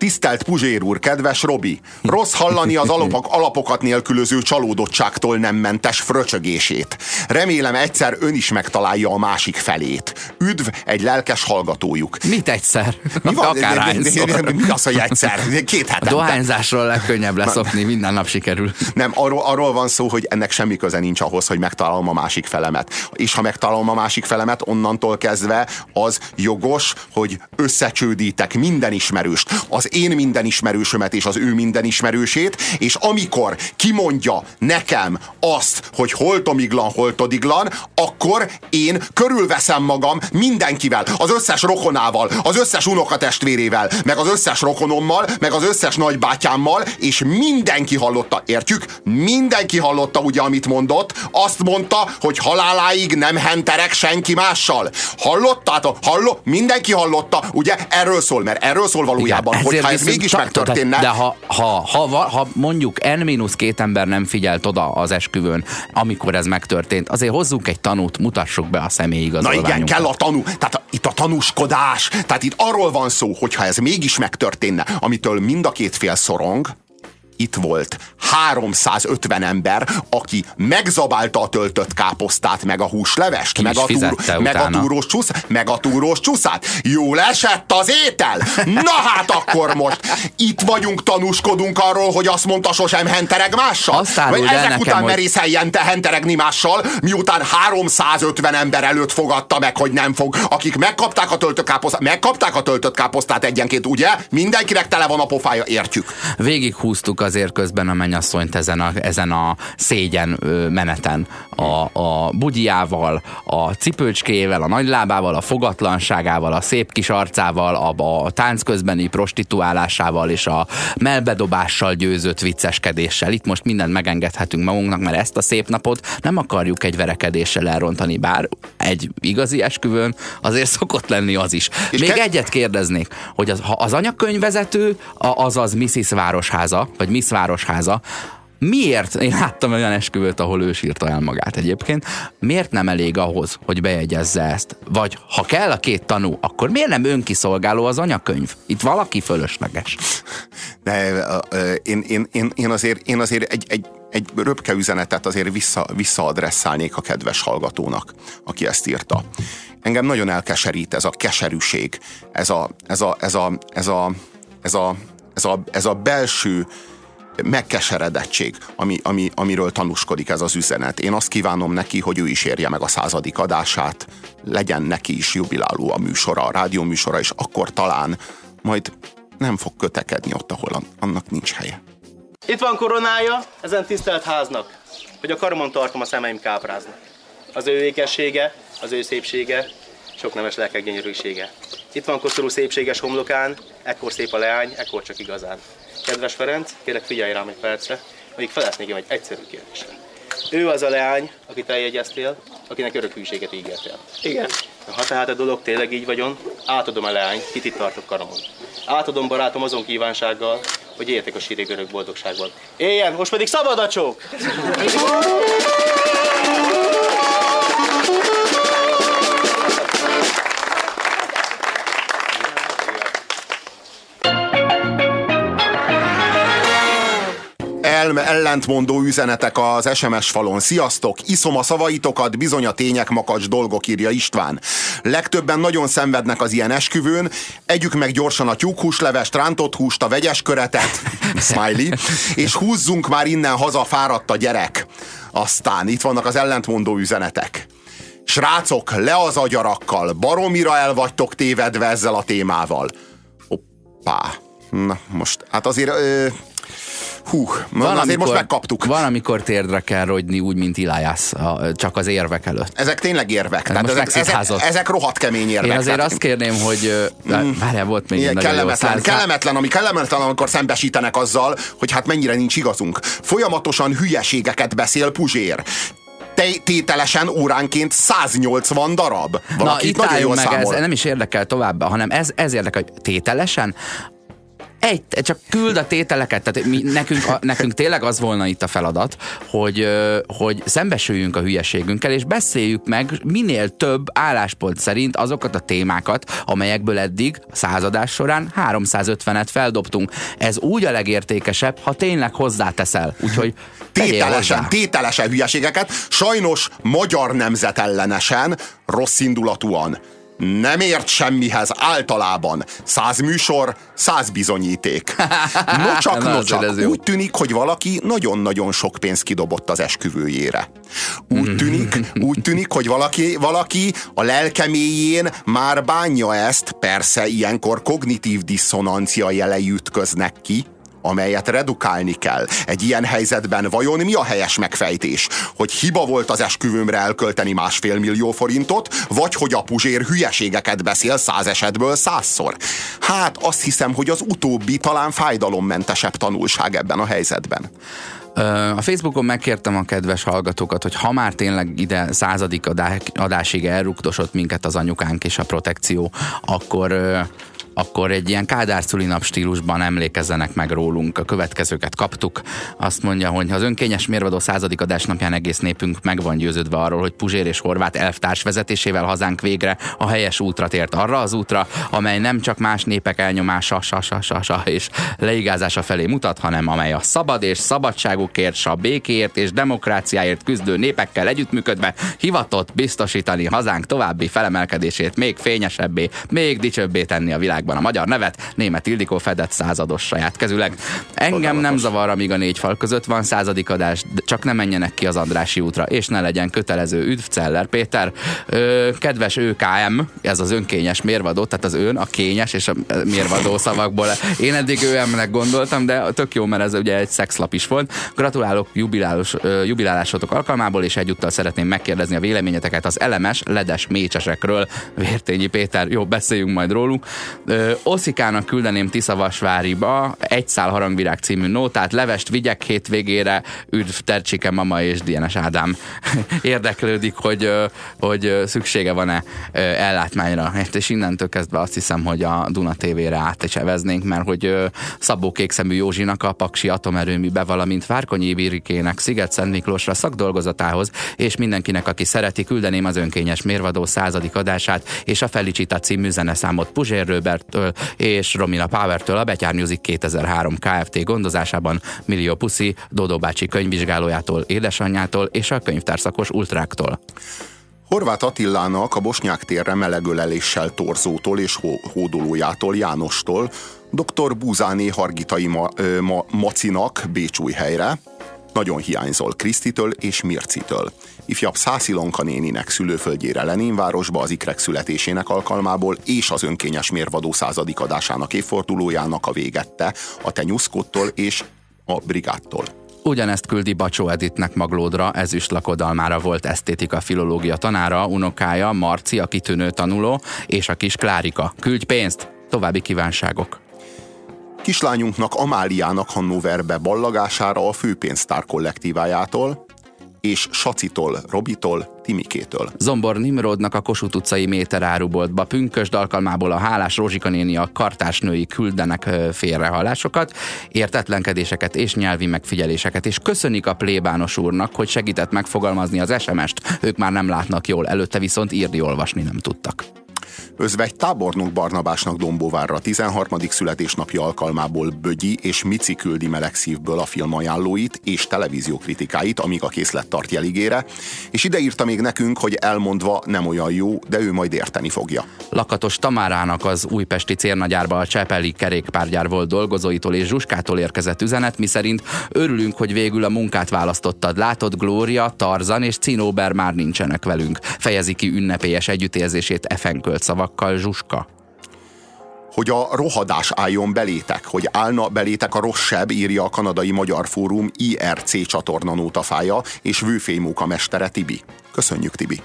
Tisztelt Puzsér úr, kedves Robi! Rossz hallani az alapok, alapokat nélkülöző csalódottságtól nem mentes fröcsögését. Remélem egyszer ön is megtalálja a másik felét. Üdv egy lelkes hallgatójuk. Mit egyszer? Mi van? Akárhányszor. (laughs) Mi az, hogy egyszer? Két A hetente. dohányzásról legkönnyebb leszokni, minden nap sikerül. Nem, arról, arról van szó, hogy ennek semmi köze nincs ahhoz, hogy megtalálom a másik felemet. És ha megtalálom a másik felemet, onnantól kezdve az jogos, hogy összecsődítek minden ismerőst. Az én minden ismerősömet és az ő minden ismerősét, és amikor kimondja nekem azt, hogy holtomiglan, holtodiglan, akkor én körülveszem magam mindenkivel, az összes rokonával, az összes unokatestvérével, meg az összes rokonommal, meg az összes nagybátyámmal, és mindenki hallotta, értjük? Mindenki hallotta ugye, amit mondott. Azt mondta, hogy haláláig nem henterek senki mással. Hallottátok? Halló? Mindenki hallotta, ugye? Erről szól, mert erről szól valójában, Igen, hogy ezért ha ez viszont mégis megtörténne, De ha, ha, ha, va- ha mondjuk N-két ember nem figyelt oda az esküvőn, amikor ez megtörtént, azért hozzunk egy tanút, mutassuk be a Na személyigazolványunkat. igen, kell a tanú. Tehát a- itt a tanúskodás. Tehát itt arról van szó, hogy ha ez mégis megtörténne, amitől mind a két fél szorong, itt volt 350 ember, aki megzabálta a töltött káposztát, meg a húslevest, Ki meg a, túr, meg, a túrós csusz, meg a túrós csuszát. Jól esett az étel? Na hát akkor most itt vagyunk, tanúskodunk arról, hogy azt mondta sosem hentereg mással. Azt Vagy ezek nekem, után hogy- merészeljen te henteregni mással, miután 350 ember előtt fogadta meg, hogy nem fog, akik megkapták a töltött káposztát, megkapták a töltött káposztát egyenként, ugye? Mindenkinek tele van a pofája, értjük. Végig húztuk azért közben a mennyasszonyt ezen a, ezen a szégyen meneten. A, a bugyjával, a cipőcskéjével, a nagylábával, a fogatlanságával, a szép kis arcával, a, a tánc közbeni prostituálásával és a melbedobással győzött vicceskedéssel. Itt most mindent megengedhetünk magunknak, mert ezt a szép napot nem akarjuk egy verekedéssel elrontani, bár egy igazi esküvőn azért szokott lenni az is. És Még ke- egyet kérdeznék, hogy az, ha az anyakönyvvezető, a- azaz Mrs. Városháza, vagy Miss Városháza, miért, én láttam olyan esküvőt, ahol ő sírta el magát egyébként, miért nem elég ahhoz, hogy bejegyezze ezt? Vagy ha kell a két tanú, akkor miért nem önkiszolgáló az anyakönyv? Itt valaki fölösleges. De én, én, én, én, azért, én azért egy, egy, egy röpke üzenetet azért vissza, visszaadresszálnék a kedves hallgatónak, aki ezt írta. Engem nagyon elkeserít ez a keserűség, ez a, ez a, ez a, ez a, ez a, ez a, ez a belső megkeseredettség, ami, ami, amiről tanúskodik ez az üzenet. Én azt kívánom neki, hogy ő is érje meg a századik adását, legyen neki is jubiláló a műsora, a rádió műsora, és akkor talán majd nem fog kötekedni ott, ahol an- annak nincs helye. Itt van koronája ezen tisztelt háznak, hogy a karmon tartom a szemeim kápráznak. Az ő ékessége, az ő szépsége, sok nemes lelkek gyönyörűsége. Itt van koszorú szépséges homlokán, ekkor szép a leány, ekkor csak igazán. Kedves Ferenc, kérlek figyelj rám egy percre, még felesznék egy egyszerű kérdésre. Ő az a leány, akit eljegyeztél, akinek örök hűséget ígértél. Igen. Ha tehát a dolog tényleg így vagyon, átadom a leány, kit itt tartok karamon. Átadom barátom azon kívánsággal, hogy éljetek a sírig örök boldogságban. Éljen, most pedig szabad a csók! El, ellentmondó üzenetek az SMS falon. Sziasztok! Iszom a szavaitokat, bizony a tények makacs dolgok, írja István. Legtöbben nagyon szenvednek az ilyen esküvőn. Együk meg gyorsan a tyúkhúslevest, rántott húst, a vegyes köretet, (laughs) smiley, és húzzunk már innen haza, fáradt a gyerek. Aztán itt vannak az ellentmondó üzenetek. Srácok, le az agyarakkal, baromira el vagytok tévedve ezzel a témával. Hoppá. Na, most, hát azért... Ö, hú, van, azért most megkaptuk. Van, amikor térdre kell rogyni, úgy, mint Ilájász, csak az érvek előtt. Ezek tényleg érvek. Tehát most ezek, ezek, ezek rohadt kemény érvek. Én azért Tehát- azt kérném, hogy mm. várjál, volt még ilyen nagyon jó kellemetlen, kellemetlen, ami kellemetlen, amikor szembesítenek azzal, hogy hát mennyire nincs igazunk. Folyamatosan hülyeségeket beszél Puzsér. Te- tételesen óránként 180 darab. Na, Valaki itt nagyon jól meg, ez számol. nem is érdekel tovább, hanem ez, ez érdekel, hogy tételesen egy, csak küld a tételeket, tehát mi, nekünk, a, nekünk tényleg az volna itt a feladat, hogy, hogy szembesüljünk a hülyeségünkkel, és beszéljük meg minél több álláspont szerint azokat a témákat, amelyekből eddig a századás során 350-et feldobtunk. Ez úgy a legértékesebb, ha tényleg hozzáteszel. Úgyhogy tételesen, tételesen hülyeségeket, sajnos magyar nemzetellenesen, rossz indulatúan nem ért semmihez általában. Száz műsor, száz bizonyíték. (laughs) Nocsak, nocsak. Úgy tűnik, hogy valaki nagyon-nagyon sok pénzt kidobott az esküvőjére. Úgy tűnik, úgy tűnik, hogy valaki, valaki a lelkeméjén már bánja ezt, persze ilyenkor kognitív diszonancia jelei ütköznek ki, amelyet redukálni kell. Egy ilyen helyzetben vajon mi a helyes megfejtés? Hogy hiba volt az esküvőmre elkölteni másfél millió forintot, vagy hogy a puzsér hülyeségeket beszél száz esetből százszor? Hát azt hiszem, hogy az utóbbi talán fájdalommentesebb tanulság ebben a helyzetben. A Facebookon megkértem a kedves hallgatókat, hogy ha már tényleg ide századik adásig elrugdosott minket az anyukánk és a protekció, akkor akkor egy ilyen Kádár nap stílusban emlékezzenek meg rólunk. A következőket kaptuk. Azt mondja, hogy az önkényes mérvadó századik adásnapján egész népünk meg van győződve arról, hogy Puzsér és Horváth elvtárs vezetésével hazánk végre a helyes útra tért arra az útra, amely nem csak más népek elnyomása, sa, sa, sa, sa, és leigázása felé mutat, hanem amely a szabad és szabadságukért, a békéért és demokráciáért küzdő népekkel együttműködve hivatott biztosítani hazánk további felemelkedését még fényesebbé, még dicsőbbé tenni a világban a magyar nevet, német Ildikó fedett százados saját kezüleg. Engem nem zavar, amíg a négy fal között van századik adás, csak ne menjenek ki az Andrási útra, és ne legyen kötelező üdv Celler Péter. Ö, kedves ÖKM, ez az önkényes mérvadó, tehát az ön, a kényes és a mérvadó szavakból. Én eddig ÖM-nek gondoltam, de tök jó, mert ez ugye egy szexlap is volt. Gratulálok jubilálós, jubilálásotok alkalmából, és egyúttal szeretném megkérdezni a véleményeteket az elemes, ledes mécsesekről. Vértényi Péter, jó, beszéljünk majd róluk. Oszikának küldeném Tiszavasváriba egy szál harangvirág című nótát, levest vigyek hétvégére, üdv Tercsike mama és Dienes Ádám (laughs) érdeklődik, hogy, hogy szüksége van-e ellátmányra. És innentől kezdve azt hiszem, hogy a Duna TV-re át is eveznénk, mert hogy Szabó Kékszemű Józsinak a Paksi atomerőműbe, valamint Várkonyi Virikének Sziget Szent Miklósra szakdolgozatához, és mindenkinek, aki szereti, küldeném az önkényes mérvadó századik adását, és a Felicita című zeneszámot Puzsér Robert től és Romina Power-től a Betyár Music 2003 Kft. gondozásában Millió Puszi, Dodó bácsi könyvvizsgálójától, édesanyjától és a könyvtárszakos ultráktól. Horváth Attilának a Bosnyák térre melegöleléssel Torzótól és hódolójától Jánostól, dr. Búzáné Hargitai ma, ma, Macinak Bécsújhelyre, nagyon hiányzol Krisztitől és Mircitől. Ifjabb Szászilonka néninek szülőföldjére Leninvárosba az ikrek születésének alkalmából és az önkényes mérvadó századik adásának évfordulójának a végette a Tenyuszkottól és a Brigádtól. Ugyanezt küldi Bacsó Editnek Maglódra, ezüst lakodalmára volt esztétika filológia tanára, unokája Marci, a kitűnő tanuló, és a kis Klárika. Küldj pénzt! További kívánságok! Kislányunknak Amáliának Hannoverbe ballagására a főpénztár kollektívájától, és Sacitól, Robitól, Timikétől. Zombor Nimrodnak a Kossuth utcai méteráruboltba pünkösd alkalmából a hálás Rózsika néni a kartásnői küldenek félrehallásokat, értetlenkedéseket és nyelvi megfigyeléseket, és köszönik a plébános úrnak, hogy segített megfogalmazni az SMS-t. Ők már nem látnak jól, előtte viszont írni, olvasni nem tudtak. Özvegy tábornok Barnabásnak Dombóvárra 13. születésnapja alkalmából Bögyi és Mici küldi meleg szívből a film ajánlóit és televíziókritikáit, amíg a készlet tart jeligére, és ide írta még nekünk, hogy elmondva nem olyan jó, de ő majd érteni fogja. Lakatos Tamárának az újpesti cérnagyárba a Csepeli kerékpárgyár volt dolgozóitól és Zsuskától érkezett üzenet, miszerint örülünk, hogy végül a munkát választottad. Látod, Glória, Tarzan és Cinóber már nincsenek velünk. Fejezi ki ünnepélyes együttérzését efenkölt szavakkal Zsuska? hogy a rohadás álljon belétek, hogy állna belétek a rosszabb, írja a Kanadai Magyar Fórum IRC csatorna nótafája és vőfémóka mestere Tibi. Köszönjük, Tibi!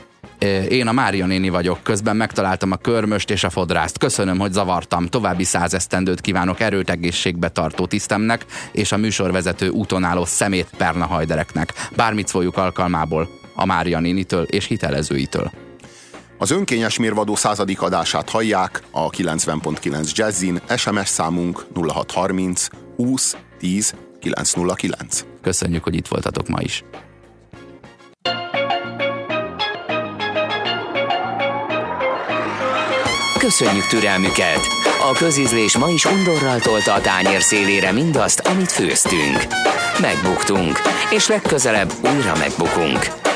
Én a Mária néni vagyok, közben megtaláltam a körmöst és a fodrászt. Köszönöm, hogy zavartam. További százesztendőt kívánok erőt egészségbe tartó tisztemnek és a műsorvezető úton álló szemét perna hajdereknek. Bármit szóljuk alkalmából a Mária nénitől és hitelezőitől. Az önkényes mérvadó századik adását hallják a 90.9 Jazzin, SMS számunk 0630 20 10 909. Köszönjük, hogy itt voltatok ma is. Köszönjük türelmüket! A közízlés ma is undorral tolta a tányér szélére mindazt, amit főztünk. Megbuktunk, és legközelebb újra megbukunk.